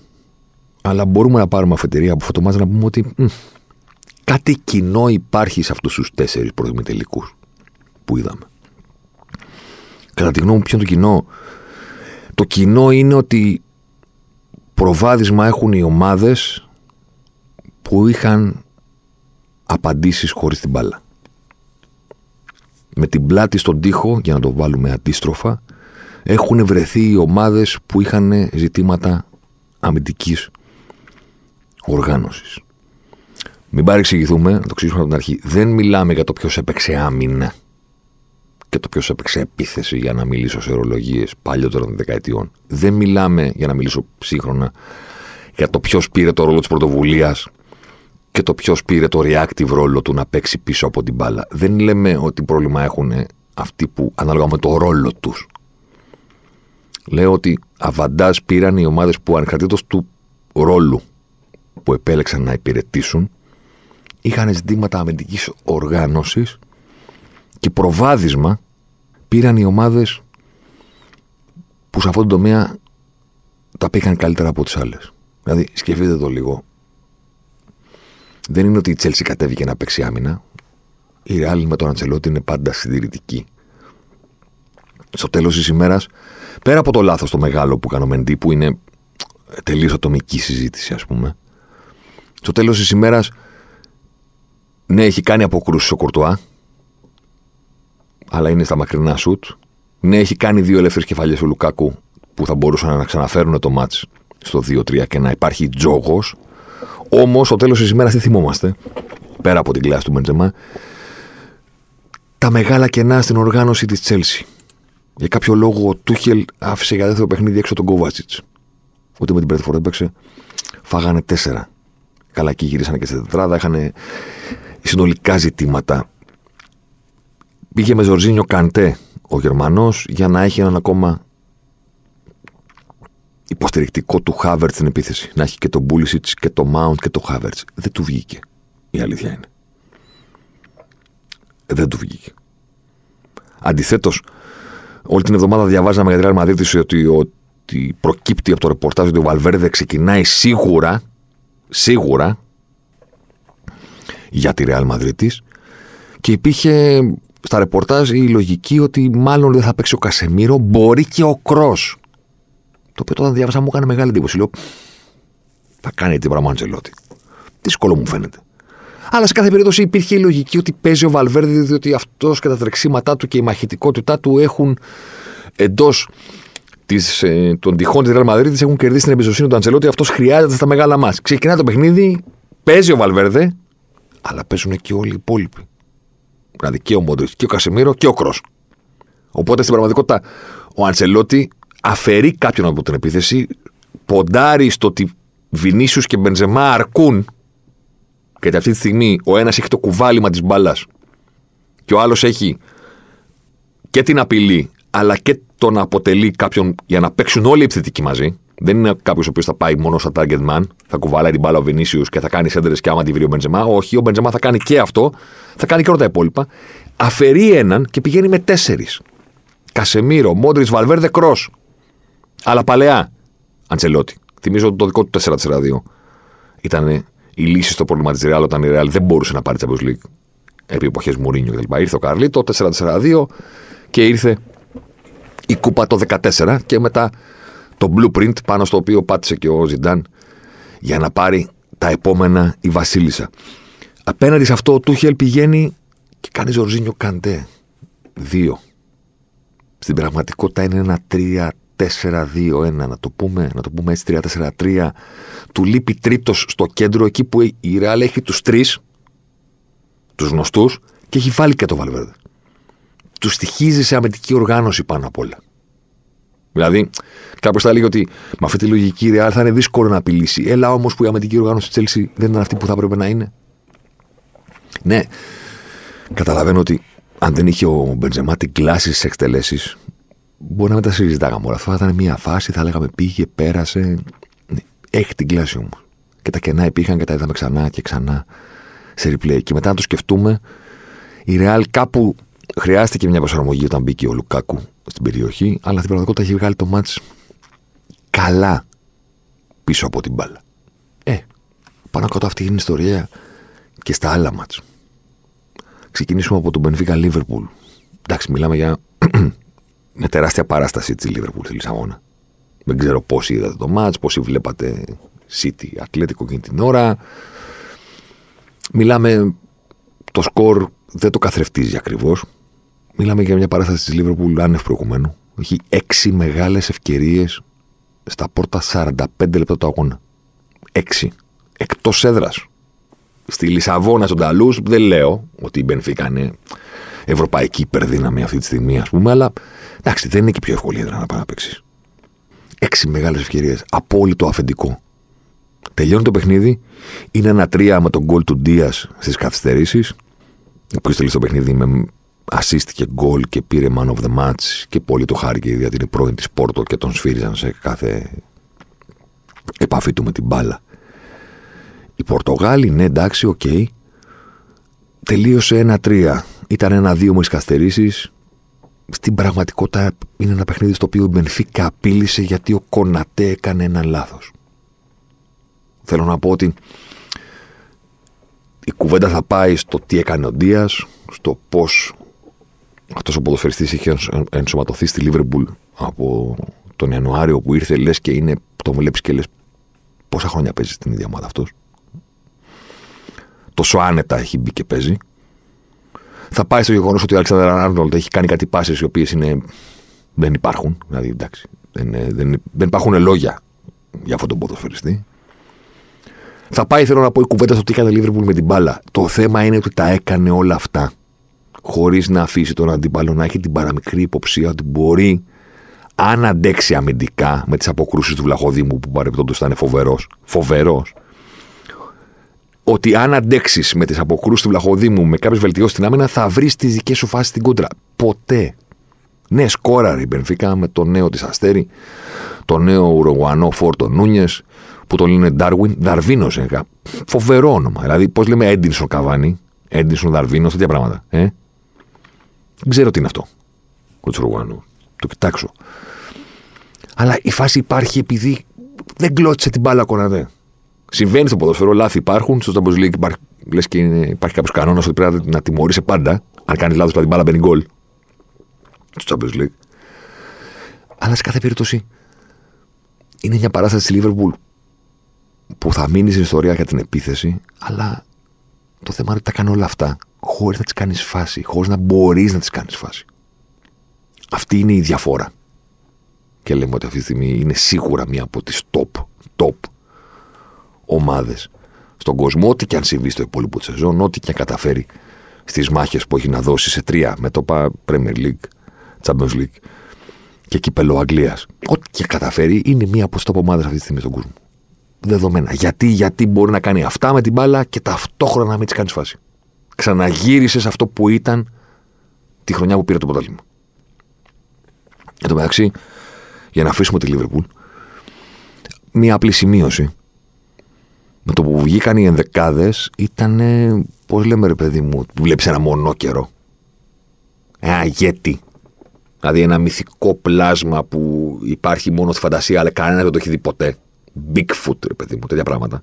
αλλά μπορούμε να πάρουμε αφετηρία από αυτό το μάτς να πούμε ότι μ, κάτι κοινό υπάρχει σε αυτούς τους τέσσερις προημιτελικούς που είδαμε. Κατά τη γνώμη μου ποιο είναι το κοινό; Το κοινό είναι ότι προβάδισμα έχουν οι ομάδες που είχαν απαντήσεις χωρίς την μπάλα. Με την πλάτη στον τοίχο, για να το βάλουμε αντίστροφα, έχουν βρεθεί οι ομάδες που είχαν ζητήματα αμυντικής οργάνωσης. Μην παρεξηγηθούμε, να το εξηγήσουμε από την αρχή. Δεν μιλάμε για το ποιος έπαιξε άμυνα και το ποιος έπαιξε επίθεση για να μιλήσω σε ορολογίε παλιότερων δεκαετιών. Δεν μιλάμε για να μιλήσω σύγχρονα για το ποιος πήρε το ρόλο της πρωτοβουλίας και το ποιος πήρε το reactive ρόλο του να παίξει πίσω από την μπάλα. Δεν λέμε ότι πρόβλημα έχουν αυτοί που ανάλογα με το ρόλο τους. Λέω ότι αβαντάζ πήραν οι ομάδες που ανεξαρτήτως του ρόλου που επέλεξαν να υπηρετήσουν είχαν ζητήματα αμυντικής οργάνωσης και προβάδισμα πήραν οι ομάδες που σε αυτόν τον τομέα τα πήγαν καλύτερα από τις άλλες. Δηλαδή, σκεφτείτε το λίγο. Δεν είναι ότι η Τσέλσι κατέβηκε να παίξει άμυνα. Η Ρεάλ με τον Αντσελότη είναι πάντα συντηρητική. Στο τέλος της ημέρας, πέρα από το λάθος το μεγάλο που έκανε ο Μεντή, που είναι τελείως ατομική συζήτηση, ας πούμε. Στο τέλος της ημέρας, ναι, έχει κάνει αποκρούσεις ο Κουρτουά, αλλά είναι στα μακρινά σουτ. Ναι, έχει κάνει δύο ελεύθερες κεφαλιές ο Λουκάκου που θα μπορούσαν να ξαναφέρουν το μάτ στο 2-3 και να υπάρχει τζόγος. Όμως, στο τέλος της ημέρας τι θυμόμαστε, πέρα από την κλάση του Μπεντζεμά, τα μεγάλα κενά στην οργάνωση της Τσέλσι. Για κάποιο λόγο ο Τούχελ άφησε για δεύτερο παιχνίδι έξω τον Κόβατσιτς. Ούτε με την πρώτη φορά έπαιξε. Φάγανε τέσσερα. Καλά, εκεί γυρίσανε και σε τετράδα. Είχαν συνολικά ζητήματα. Πήγε με Ζορζίνιο Καντέ ο Γερμανός για να έχει έναν ακόμα υποστηρικτικό του Χάβερτ στην επίθεση. Να έχει και τον Μπούλισιτ και το Μάουντ και το Χάβερτ. Δεν του βγήκε. Η αλήθεια είναι. Δεν του βγήκε. Αντιθέτως, όλη την εβδομάδα διαβάζαμε για την Real Madrid ότι, ότι προκύπτει από το ρεπορτάζ ότι ο Βαλβέρδε ξεκινάει σίγουρα, σίγουρα για τη Real Madrid και υπήρχε στα ρεπορτάζ η λογική ότι μάλλον δεν θα παίξει ο Κασεμίρο, μπορεί και ο Κρό. Το οποίο όταν διάβασα μου έκανε μεγάλη εντύπωση. Λέω, θα κάνει τι πράγμα Αντζελότη. Δύσκολο μου φαίνεται. Αλλά σε κάθε περίπτωση υπήρχε η λογική ότι παίζει ο Βαλβέρδη, διότι αυτός και τα τρεξίματά του και η μαχητικότητά του έχουν εντός ε, των τυχών της Real Madrid έχουν κερδίσει την εμπιστοσύνη του Αντζελότη. Αυτός χρειάζεται στα μεγάλα μα. Ξεκινάει το παιχνίδι, παίζει ο Βαλβέρδε, αλλά παίζουν και όλοι οι υπόλοιποι. Δηλαδή και ο Μόντριτ και ο Κασεμίρο και ο Κρός. Οπότε στην πραγματικότητα ο Αντσελότη αφαιρεί κάποιον από την επίθεση, ποντάρει στο ότι Βινίσιους και Μπενζεμά αρκούν. Γιατί αυτή τη στιγμή ο ένας έχει το κουβάλιμα της μπάλας και ο άλλος έχει και την απειλή, αλλά και το να αποτελεί κάποιον για να παίξουν όλοι οι επιθετικοί μαζί. Δεν είναι κάποιος ο οποίος θα πάει μόνο σαν target man, θα κουβαλάει την μπάλα ο Βινίσιους και θα κάνει σέντρε και άμα τη βρει ο Μπεντζεμά. Όχι, ο Μπεντζεμά θα κάνει και αυτό, θα κάνει και όλα τα υπόλοιπα. Αφαιρεί έναν και πηγαίνει με τέσσερις. Κασεμίρο, Μόντρι, Βαλβέρδε, Κρός. Αλλά παλαιά. Αντσελότη. Θυμίζω ότι το δικό του 4-4-2 ήταν η λύση στο πρόβλημα της Ρεάλ όταν η Ρεάλ δεν μπορούσε να πάρει Champions League επί εποχές Μουρίνιο κτλ. Ήρθε ο Καρλί το 4-4-2 και ήρθε η κούπα το 14 και μετά το blueprint πάνω στο οποίο πάτησε και ο Ζιντάν για να πάρει τα επόμενα η Βασίλισσα. Απέναντι σε αυτό ο Τούχελ πηγαίνει και κάνει Ζορζίνιο Καντέ. Δύο. Στην πραγματικότητα είναι ένα 3-4-2-1, να το πούμε, να το πούμε έτσι 3-4-3. Του λείπει τρίτος στο κέντρο, εκεί που η Ρεάλ έχει τους τρεις, τους γνωστούς, και έχει βάλει και το Βαλβέρδε. Του στοιχίζει σε αμετική οργάνωση πάνω απ' όλα. Δηλαδή, κάποιος θα έλεγε ότι με αυτή τη λογική η Ρεάλ θα είναι δύσκολο να απειλήσει. Έλα όμως που η αμυντική οργάνωση της Chelsea δεν είναι αυτή που θα έπρεπε να είναι. Ναι, καταλαβαίνω ότι αν δεν είχε ο Μπεντζεμά την κλάση στις εκτελέσεις, μπορεί να μην συζητάγαμε όλα. Αυτό θα ήταν μια φάση, θα λέγαμε πήγε, πέρασε. Ναι, έχει την κλάση όμως. Και τα κενά υπήρχαν και τα είδαμε ξανά και ξανά σε replay. Και μετά να το σκεφτούμε, η Ρεάλ κάπου χρειάστηκε μια προσαρμογή όταν μπήκε ο Λουκάκου στην περιοχή, αλλά στην πραγματικότητα έχει βγάλει το μάτς καλά πίσω από την μπάλα. Ε, πάνω κάτω αυτή είναι η ιστορία και στα άλλα μάτς. Ξεκινήσουμε από τον Μπενφίκα Λίβερπουλ. Εντάξει, μιλάμε για μια τεράστια παράσταση της Λίβερπουλ στη Λισαβόνα. Δεν ξέρω πόσοι είδατε το μάτς, πόσοι βλέπατε City Ατλέτικο εκείνη την ώρα. Μιλάμε το σκορ δεν το καθρεφτίζει ακριβώς. Μιλάμε για μια παράσταση της Λίβερπουλ άνευ προηγουμένου. Έχει έξι μεγάλες ευκαιρίες στα πόρτα 45 λεπτά το αγώνα. Έξι. Εκτός έδρας. Στη Λισαβόνα, στον Ταλούς, δεν λέω ότι η Μπενφίκα είναι ευρωπαϊκή υπερδύναμη αυτή τη στιγμή, ας πούμε, αλλά εντάξει, δεν είναι και πιο εύκολη έδρα να πάει να παίξει. Έξι μεγάλες ευκαιρίες. Απόλυτο αφεντικό. Τελειώνει το παιχνίδι. Είναι ένα τρία με τον γκολ του Ντίας στις καθυστερήσεις. Ο οποίος τελείωσε το παιχνίδι με assist και γκολ και πήρε man of the match και πολύ το χάρηκε γιατί είναι πρώην της Πόρτο και τον σφύριζαν σε κάθε επαφή του με την μπάλα. Οι Πορτογάλοι, ναι εντάξει, OK. Okay. Τελείωσε ένα-τρία. Ήταν ένα-δύο με καθυστερήσεις. Στην πραγματικότητα είναι ένα παιχνίδι στο οποίο η Μπενφίκα απείλησε γιατί ο Κονατέ έκανε ένα λάθος. Θέλω να πω ότι η κουβέντα θα πάει στο τι έκανε ο Ντίας, στο πώς αυτός ο ποδοσφαιριστής είχε ενσωματωθεί στη Λίβερπουλ από τον Ιανουάριο που ήρθε, λες και είναι, το βλέπεις και λες πόσα χρόνια παίζει στην ίδια ομάδα αυτός. Τόσο άνετα έχει μπει και παίζει. Θα πάει στο γεγονός ότι ο Αλεξάνδρ Άρνολτ έχει κάνει κάτι πάσει οι οποίες δεν υπάρχουν. Δηλαδή, εντάξει, δεν, δεν, δεν υπάρχουν λόγια για αυτόν τον ποδοσφαιριστή. Θα πάει, θέλω να πω, η κουβέντα στο τι έκανε Λίβερπουλ με την μπάλα. Το θέμα είναι ότι τα έκανε όλα αυτά χωρίς να αφήσει τον αντίπαλο να έχει την παραμικρή υποψία ότι μπορεί, αν αντέξει αμυντικά με τις αποκρούσεις του Βλαχοδήμου που παρεμπιπτόντως ήταν φοβερό, φοβερός, ότι αν αντέξεις με τις αποκρούσεις του Βλαχοδήμου με κάποιες βελτιώσεις στην άμυνα, θα βρεις τις δικές σου φάσεις στην κόντρα. Ποτέ. Ναι, σκόραρε η Μπενφίκα με το νέο της Αστέρι, το νέο Ουρουγουανό Φόρτο Νούνιες, που το λένε Ντάρουιν, Δαρβίνο. Φοβερό όνομα. Δηλαδή, πώς λέμε Έντινσον Καβάνι, Έντινσον Δαρβίνο, τέτοια πράγματα. Ε; Δεν ξέρω τι είναι αυτό. Ο Τσουρουάνου. Το κοιτάξω. Αλλά η φάση υπάρχει επειδή δεν κλώτησε την μπάλα κοναδέ. Συμβαίνει στο ποδοσφαίρο, λάθη υπάρχουν. Στο Champions League υπάρχει, λες και είναι, υπάρχει κάποιος κανόνας ότι πρέπει να τιμωρήσει πάντα. Αν κάνεις λάθος, την μπάλα μπαίνει γκολ. Στο Champions League. Αλλά σε κάθε περίπτωση είναι μια παράσταση τη Λίβερπουλ που θα μείνει στην ιστορία για την επίθεση, αλλά το θέμα είναι ότι τα κάνει όλα αυτά χωρίς να τις κάνεις φάση, χωρίς να μπορείς να τις κάνεις φάση. Αυτή είναι η διαφορά. Και λέμε ότι αυτή τη στιγμή είναι σίγουρα μία από τις top, top ομάδες στον κόσμο. Ό,τι και αν συμβεί στο υπόλοιπο της σεζόν, ό,τι και αν καταφέρει στις μάχες που έχει να δώσει σε τρία με το Premier League, Champions League και κύπελο Αγγλίας. Ό,τι και καταφέρει είναι μία από τις top ομάδες αυτή τη στιγμή στον κόσμο. Δεδομένα. Γιατί, γιατί μπορεί να κάνει αυτά με την μπάλα και ταυτόχρονα να μην της κάνεις φάση. Ξαναγύρισες σε αυτό που ήταν τη χρονιά που πήρε το πρωτάθλημα. Εν τω μεταξύ, για να αφήσουμε τη Λίβερπουλ, μία απλή σημείωση. Με το που βγήκαν οι ενδεκάδες ήταν, πώς λέμε ρε παιδί μου, βλέπεις ένα μονόκερο. Ένα αγέτη. Δηλαδή ένα μυθικό πλάσμα που υπάρχει μόνο στη φαντασία, αλλά κανένας δεν το έχει δει ποτέ. Bigfoot, ρε παιδί μου, τέτοια πράγματα.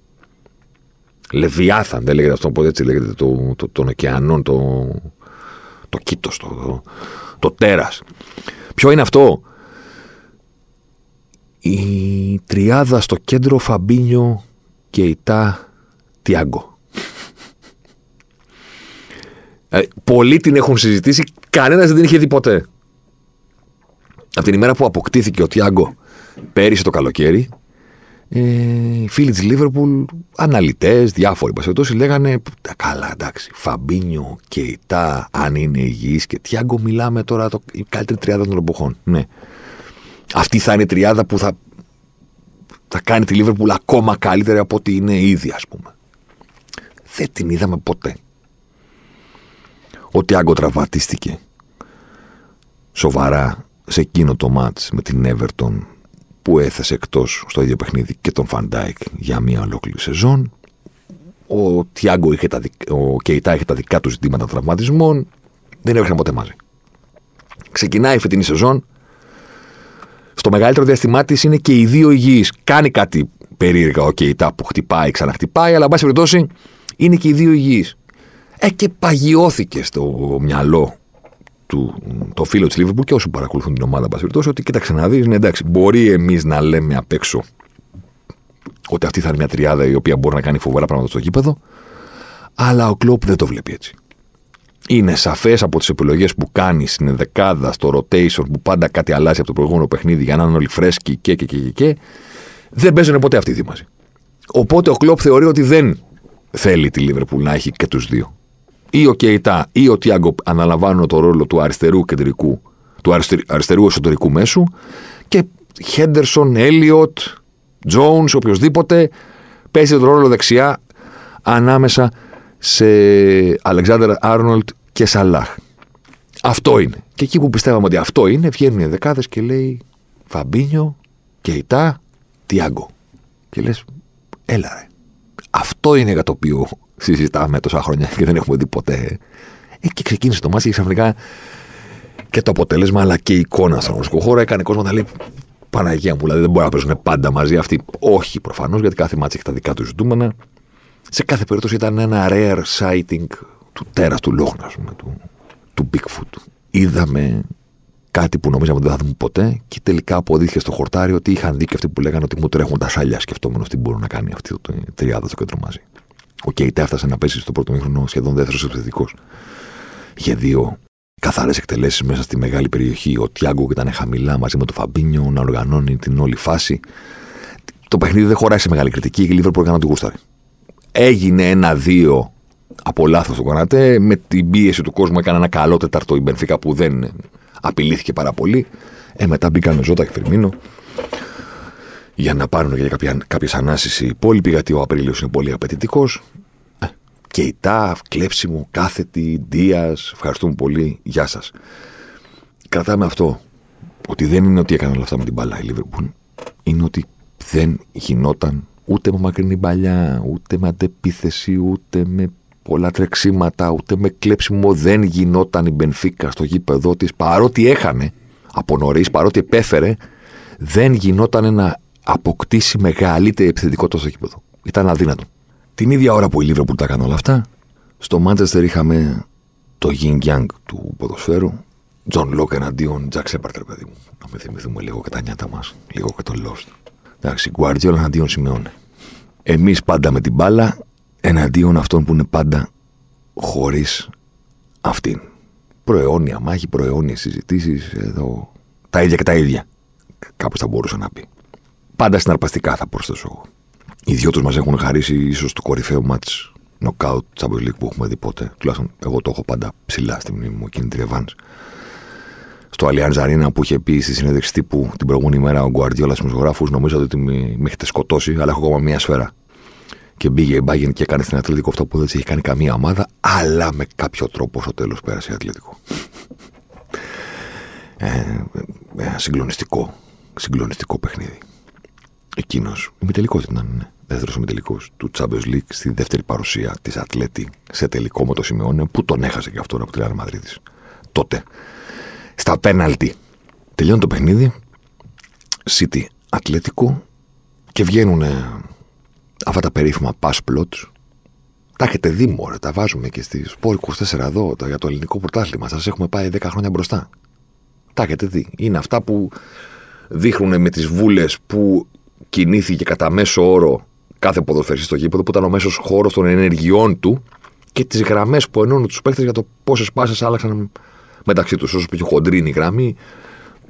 Λεβιάθαν, δεν λέγεται αυτό, έτσι λέγεται το, το, των ωκεανών, το, το κήτος, το, το, το τέρας. Ποιο είναι αυτό; Η τριάδα στο κέντρο Φαμπίνιο και η Τα Τιάγκο. Ε, πολλοί την έχουν συζητήσει, κανένας δεν την είχε δει ποτέ. Από την ημέρα που αποκτήθηκε ο Τιάγκο πέρυσι το καλοκαίρι, ε, οι φίλοι της Λίβερπουλ, αναλυτές, διάφοροι πασχετώσει, λέγανε Καλά, εντάξει, Φαμπίνιο και Ιτά, αν είναι υγιής και Τιάγκο, μιλάμε τώρα το, η καλύτερη τριάδα των εποχών. Ναι. Αυτή θα είναι η τριάδα που θα, θα κάνει τη Λίβερπουλ ακόμα καλύτερη από ό,τι είναι ήδη, ας πούμε. Δεν την είδαμε ποτέ. Ο Τιάγκο τραυματίστηκε σοβαρά σε εκείνο το ματς με την Everton που έθεσε εκτός στο ίδιο παιχνίδι και τον Φαν Ντάικ για μία ολόκληρη σεζόν. Ο Τιάγκο είχε τα, ο Κεϊτά είχε τα δικά του ζητήματα τραυματισμών. Δεν έβριχναν ποτέ μαζί. Ξεκινάει η φετινή σεζόν. Στο μεγαλύτερο διαστημά της είναι και οι δύο υγιείς. Κάνει κάτι περίεργα ο Κεϊτά που χτυπάει, ξαναχτυπάει, αλλά εν πάση περιπτώσει είναι και οι δύο υγιείς. Ε, και παγιώθηκε στο μυαλό του, το φίλο της Λίβερπουλ και όσοι παρακολουθούν την ομάδα, περιπτώσει, ότι κοίταξε να δεις, ναι, εντάξει, μπορεί εμείς να λέμε απ' έξω ότι αυτή θα είναι μια τριάδα η οποία μπορεί να κάνει φοβερά πράγματα στο γήπεδο, αλλά ο Κλόπ δεν το βλέπει έτσι. Είναι σαφές από τις επιλογές που κάνεις στην δεκάδα, στο rotation, που πάντα κάτι αλλάζει από το προηγούμενο παιχνίδι για να είναι όλοι φρέσκοι και και και και. και δεν παίζουν ποτέ αυτοί οι δύο μαζί. Οπότε ο Κλόπ θεωρεί ότι δεν θέλει τη Λίβερπουλ να έχει και τους δύο ή ο Κεϊτά ή ο Τιάγκο αναλαμβάνουν το ρόλο του αριστερού κεντρικού, του αριστερού εσωτερικού μέσου και Χέντερσον, Έλιοτ, Τζόουνς, οποιοδήποτε παίζει τον ρόλο δεξιά ανάμεσα σε Αλεξάνδρ Άρνολτ και Σαλάχ. Αυτό είναι. Και εκεί που πιστεύαμε ότι αυτό είναι, βγαίνουν οι δεκάδες και λέει Φαμπίνιο, Κεϊτά, Τιάγκο. Και λες, έλα ρε. Αυτό είναι για το οποίο συζητάμε τόσα χρόνια και δεν έχουμε δει ποτέ. Ε, και ξεκίνησε το μάτι και ξαφνικά και το αποτέλεσμα αλλά και η εικόνα στον αγωνιστικό χώρο έκανε κόσμο να λέει Παναγία μου, δηλαδή δεν μπορεί να παίζουν πάντα μαζί αυτοί. Όχι προφανώς, γιατί κάθε μάτσο έχει τα δικά τους ζητούμενα. Σε κάθε περίπτωση ήταν ένα rare sighting του τέρας του Λόχνα, του, του Bigfoot. Είδαμε κάτι που νομίζαμε ότι δεν θα δούμε ποτέ και τελικά αποδείχθηκε στο χορτάρι ότι είχαν δει και αυτοί που λέγανε ότι μου τρέχουν τα σάλια σκεφτόμενος τι μπορούν να κάνει αυτή το τριάδα στο κέντρο μαζί. Ο Κέιτ έφτασε να πέσει στο πρώτο μήχρονο σχεδόν δεύτερος επιθετικός. Είχε δύο καθαρές εκτελέσεις μέσα στη μεγάλη περιοχή. Ο Τιάγκο ήταν χαμηλά μαζί με τον Φαμπίνιο να οργανώνει την όλη φάση. Το παιχνίδι δεν χωράει σε μεγάλη κριτική και η Λίβερπουλ έκανε να του γούσταρει. Έγινε ένα-δύο από λάθος του Κονατέ. Με την πίεση του κόσμου έκανε ένα καλό τεταρτό η Μπενφίκα που δεν απειλήθηκε πάρα πολύ. Ε, μετά μπήκαν ο Ζώτα και Φερμίνο για να πάρουν για κάποιες ανάσεις οι υπόλοιποι, γιατί ο Απρίλιος είναι πολύ απαιτητικός. Ε, και η ΤΑΦ, κλέψιμο, κάθετη, Δίας, ευχαριστούμε πολύ, γεια σας. Κρατάμε αυτό. Ότι δεν είναι ότι έκανε όλα αυτά με την μπαλά η Λίβερπουλ. Είναι ότι δεν γινόταν ούτε με μακρινή παλιά, ούτε με αντεπίθεση, ούτε με πολλά τρεξίματα, ούτε με κλέψιμο. Δεν γινόταν η Μπενφίκα στο γήπεδο της, παρότι έχανε από νωρίς, παρότι επέφερε, δεν γινόταν ένα αποκτήσει μεγαλύτερη επιθετικότητα στο γήπεδο. Ήταν αδύνατο. Την ίδια ώρα που η Λίβερπουλ τα έκανε όλα αυτά, στο Μάντσεστερ είχαμε το Yin Yang του ποδοσφαίρου. Τζον Λόκ εναντίον Τζακ Σέπαρντ, παιδί μου. Να με θυμηθούμε λίγο και τα νιάτα μας, λίγο και το Lost. Εντάξει, Γκουαρτιόλα εναντίον Σιμεόνε. Εμείς πάντα με την μπάλα εναντίον αυτών που είναι πάντα χωρίς αυτήν. Προαιώνια μάχη, προαιώνιες συζητήσεις. Εδώ τα ίδια και τα ίδια. Κάπως θα μπορούσα να πει. Πάντα συναρπαστικά θα προσθέσω εγώ. Οι δυο τους μας έχουν χαρίσει ίσως το κορυφαίο ματς νοκ άουτ Champions League που έχουμε δει ποτέ. Τουλάχιστον εγώ το έχω πάντα ψηλά στη μνήμη μου εκείνη τη ρεβάνς. Στο Allianz Arena που είχε πει στη συνέντευξη τύπου την προηγούμενη μέρα ο Γκουαρδιόλα στους δημοσιογράφου, νομίζω ότι με, με έχετε σκοτώσει, αλλά έχω ακόμα μία σφαίρα. Και μπήκε η Μπάγκεν και έκανε στην Ατλέτικο αυτό που δεν έχει κάνει καμία ομάδα, αλλά με κάποιο τρόπο στο τέλος πέρασε η Ατλέτικο. ε, ε, συγκλονιστικό, συγκλονιστικό παιχνίδι. Εκείνος, ημιτελικός ήταν, ναι. Δεύτερος ημιτελικός του Champions League στη δεύτερη παρουσία της Ατλέτη σε τελικό με το Σιμεώνε, που τον έχασε και αυτόν από τη Real Madrid. Τότε. Στα πέναλτι. Τελειώνει το παιχνίδι. City Ατλέτικο και βγαίνουν αυτά τα περίφημα pass plots. Τα έχετε δει μωρέ, τα βάζουμε και στη Sport 24 εδώ για το ελληνικό πρωτάθλημα. Σας έχουμε πάει 10 χρόνια μπροστά. Τα έχετε δει. Είναι αυτά που δείχνουν με τις βούλες που κινήθηκε κατά μέσο όρο κάθε ποδοσφαιριστή στο γήπεδο, που ήταν ο μέσος χώρος των ενεργειών του και τις γραμμές που ενώνουν τους παίχτε για το πόσες πάσες άλλαξαν μεταξύ τους. Όσο πιο χοντρή είναι η γραμμή,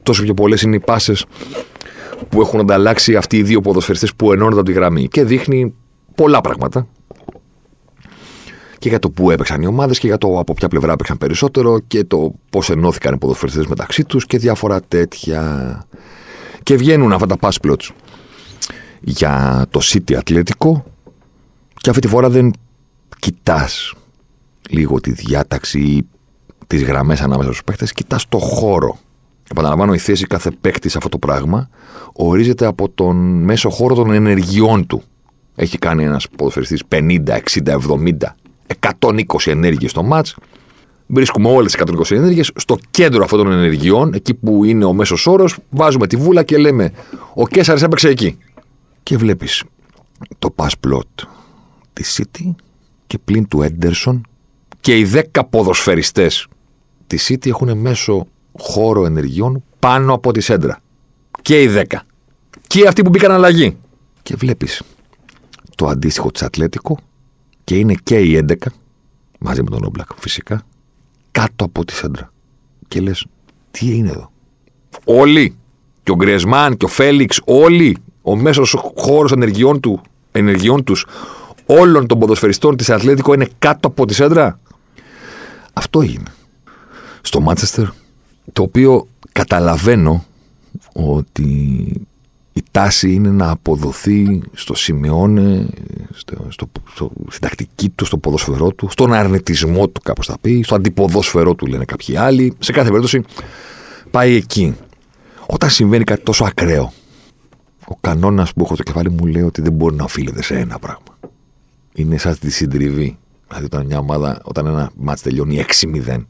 τόσο πιο πολλές είναι οι πάσες που έχουν ανταλλάξει αυτοί οι δύο ποδοσφαιριστές που ενώνονται από τη γραμμή. Και δείχνει πολλά πράγματα. Και για το που έπαιξαν οι ομάδες και για το από ποια πλευρά έπαιξαν περισσότερο και το πώς ενώθηκαν οι ποδοσφαιριστές μεταξύ τους και διάφορα τέτοια. Και βγαίνουν αυτά τα pass plots για το City Ατλέτικο και αυτή τη φορά δεν κοιτάς λίγο τη διάταξη ή τις γραμμές ανάμεσα στους παίκτες, κοιτάς το χώρο. Επαναλαμβάνω, η θέση κάθε παίκτη σε αυτό το πράγμα ορίζεται από τον μέσο χώρο των ενεργειών του. Έχει κάνει ένας ποδοσφαιριστής 50, 60, 70, 120 ενέργειες στο μάτς. Βρίσκουμε όλες τις 120 ενέργειες στο κέντρο αυτών των ενεργειών, εκεί που είναι ο μέσος όρος, βάζουμε τη βούλα και λέμε: Ο Κέσσαρη έπαιξε εκεί και βλέπεις το pass plot της City και πλην του Έντερσον και οι 10 ποδοσφαιριστές της City έχουν μέσω χώρο ενεργειών πάνω από τη σέντρα. Και οι 10. Και αυτοί που μπήκαν αλλαγή. Και βλέπεις το αντίστοιχο της Ατλέτικο και είναι και οι 11 μαζί με τον Όμπλακ φυσικά κάτω από τη σέντρα. Και λες τι είναι εδώ; Όλοι και ο Γκρεσμάν και ο Φέληξ όλοι ο μέσος χώρος ενεργειών, του, ενεργειών τους όλων των ποδοσφαιριστών της Ατλέτικο είναι κάτω από τη σέντρα. Αυτό έγινε. Στο Μάντσεστερ, το οποίο καταλαβαίνω ότι η τάση είναι να αποδοθεί στο Σιμεώνε, στο, στο, στο, στην τακτική του, στο ποδοσφαιρό του, στον αρνητισμό του κάπως θα πει, στο αντιποδόσφαιρό του λένε κάποιοι άλλοι. Σε κάθε περίπτωση πάει εκεί. Όταν συμβαίνει κάτι τόσο ακραίο, ο κανόνας που έχω στο κεφάλι μου λέει ότι δεν μπορεί να οφείλεται σε ένα πράγμα. Είναι σαν τη συντριβή. Δηλαδή, όταν μια ομάδα, όταν ένα μάτι τελειώνει 6-0,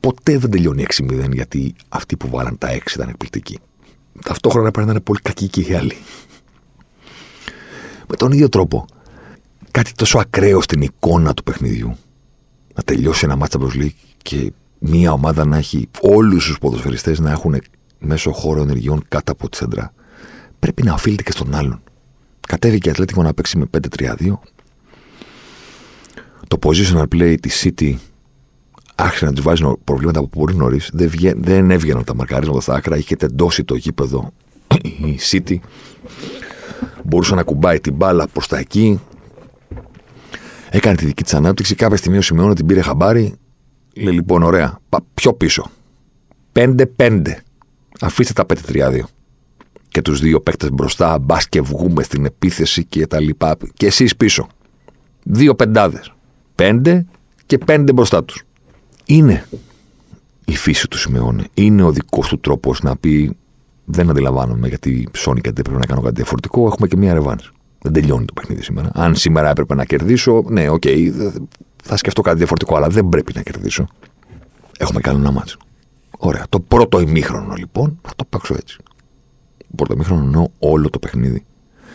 ποτέ δεν τελειώνει 6-0 γιατί αυτοί που βάλαν τα 6 ήταν εκπληκτικοί. Ταυτόχρονα πρέπει να είναι πολύ κακοί και οι άλλοι. Με τον ίδιο τρόπο, κάτι τόσο ακραίο στην εικόνα του παιχνιδιού, να τελειώσει ένα μάτσα μπροστά και μια ομάδα να έχει όλους τους ποδοσφαιριστές να έχουν μέσω χώρο ενεργειών κάτω από τη σέντρα πρέπει να οφείλεται και στον άλλον. Κατέβηκε η Ατλέτικο να παίξει με 5-3-2. Το positional play της City άρχισε να τη βάζει προβλήματα από πολύ νωρίς. Δεν, δεν έβγαιναν τα μαρκαρίσματα στα άκρα. Είχε τεντώσει το γήπεδο η City. Μπορούσε να κουμπάει την μπάλα προς τα εκεί. Έκανε τη δική της ανάπτυξη. Κάποια στιγμή ο Σιμεώνα την πήρε χαμπάρι. Λέει λοιπόν, ωραία, πιο πίσω. 5-5. Αφήστε τα 5-3-2 και τους δύο παίκτες μπροστά, μπα και βγούμε στην επίθεση και τα λοιπά. Και εσείς πίσω. Δύο πεντάδες. Πέντε και πέντε μπροστά τους. Είναι η φύση του Σιμεώνε. Είναι ο δικός του τρόπος να πει δεν αντιλαμβάνομαι γιατί ψώνει κάτι πρέπει να κάνω κάτι διαφορετικό. Έχουμε και μία ρεβάνη. Δεν τελειώνει το παιχνίδι σήμερα. Αν σήμερα έπρεπε να κερδίσω, ναι, OK, okay, θα σκεφτώ κάτι διαφορετικό, αλλά δεν πρέπει να κερδίσω. Έχουμε κάνει ένα ματς. Ωραία. Το πρώτο ημίχρονο λοιπόν θα το παίξω έτσι πρώτο ημίχρονο εννοώ όλο το παιχνίδι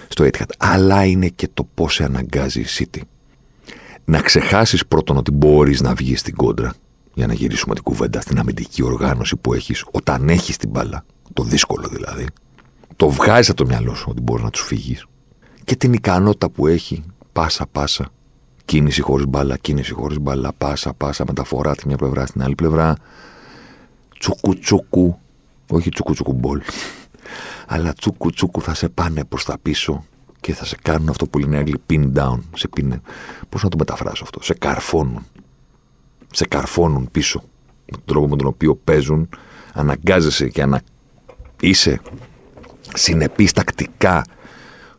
στο Etihad. Αλλά είναι και το πώς σε αναγκάζει η City. Να ξεχάσεις πρώτον ότι μπορείς να βγεις στην κόντρα για να γυρίσουμε την κουβέντα στην αμυντική οργάνωση που έχεις όταν έχεις την μπάλα, το δύσκολο δηλαδή, το βγάζεις από το μυαλό σου ότι μπορείς να τους φύγεις. Και την ικανότητα που έχει πάσα πάσα. Κίνηση χωρίς μπάλα, κίνηση χωρίς μπάλα, πάσα πάσα, μεταφορά τη μια πλευρά στην άλλη πλευρά. Τσούκου τσούκου, όχι τσούκου τσούκου μπολ. Αλλά τσούκου τσούκου θα σε πάνε προς τα πίσω και θα σε κάνουν αυτό που λένε Άγγλοι pin down. Σε πίνε. Πώς να το μεταφράσω αυτό; Σε καρφώνουν. Σε καρφώνουν πίσω. Με τον τρόπο με τον οποίο παίζουν, αναγκάζεσαι και ανα... είσαι συνεπής τακτικά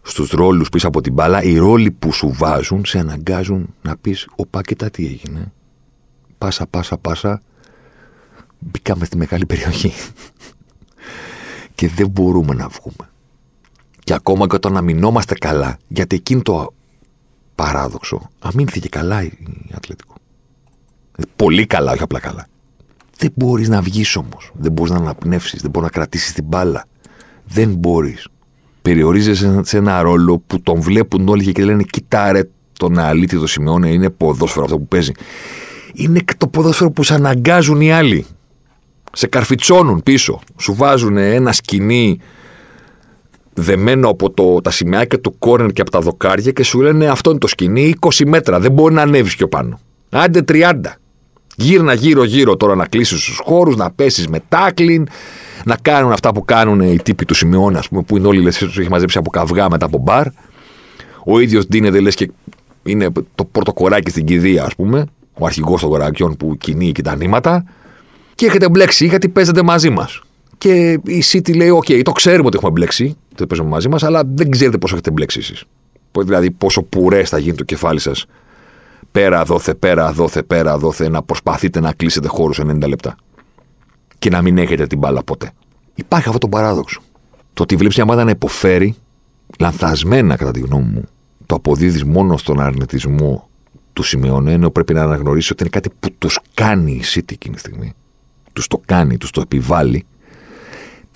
στους ρόλους πίσω από την μπάλα, οι ρόλοι που σου βάζουν σε αναγκάζουν να πεις «Οπα, κοιτά τι έγινε». Πάσα, πάσα, πάσα, μπήκαμε στη μεγάλη περιοχή. και δεν μπορούμε να βγούμε. Και ακόμα και όταν αμυνόμαστε καλά, γιατί εκείνο το παράδοξο, αμήνθηκε καλά η Ατλέτικο. Πολύ καλά, όχι απλά καλά. Δεν μπορείς να βγεις όμως. Δεν μπορείς να αναπνεύσεις. Δεν μπορείς να κρατήσεις την μπάλα. Δεν μπορείς. Περιορίζεσαι σε ένα ρόλο που τον βλέπουν όλοι και λένε Κοιτάρε τον αλήτη το σημειώνει, είναι ποδόσφαιρο αυτό που παίζει. Είναι το ποδόσφαιρο που σε αναγκάζουν οι άλλοι. Σε καρφιτσώνουν πίσω. Σου βάζουν ένα σκηνή δεμένο από το, τα σημαίακια του κόρνερ και από τα δοκάρια και σου λένε αυτό είναι το σκηνή 20 μέτρα. Δεν μπορεί να ανέβεις πιο πάνω. Άντε 30. Γύρνα γύρω-γύρω τώρα να κλείσεις τους χώρους, να πέσεις με τάκλιν, να κάνουν αυτά που κάνουν οι τύποι του Σιμεώνα, ας πούμε, που είναι όλοι λες, τους έχει μαζέψει από καυγά μετά από μπαρ. Ο ίδιος ντύνεται λες και είναι το πρώτο κοράκι στην κηδεία, ας πούμε, ο αρχηγός των κορακιών που κινεί και τα νήματα. Και έχετε μπλέξει γιατί παίζετε μαζί μας. Και η City λέει: OK, το ξέρουμε ότι έχουμε μπλέξει, το παίζουμε μαζί μας, αλλά δεν ξέρετε πόσο έχετε μπλέξει εσείς. Δηλαδή, πόσο πουρές θα γίνει το κεφάλι σας πέρα δόθε, πέρα δόθε, πέρα δόθε, να προσπαθείτε να κλείσετε χώρους 90 λεπτά. Και να μην έχετε την μπάλα ποτέ. Υπάρχει αυτό το παράδοξο. Το ότι βλέπεις μια ομάδα να υποφέρει, λανθασμένα κατά τη γνώμη μου, το αποδίδεις μόνο στον αρνητισμό του Σιμεώνε, ενώ πρέπει να αναγνωρίσει ότι είναι κάτι που τους κάνει η City εκείνη τη στιγμή. Τους το κάνει, τους το επιβάλλει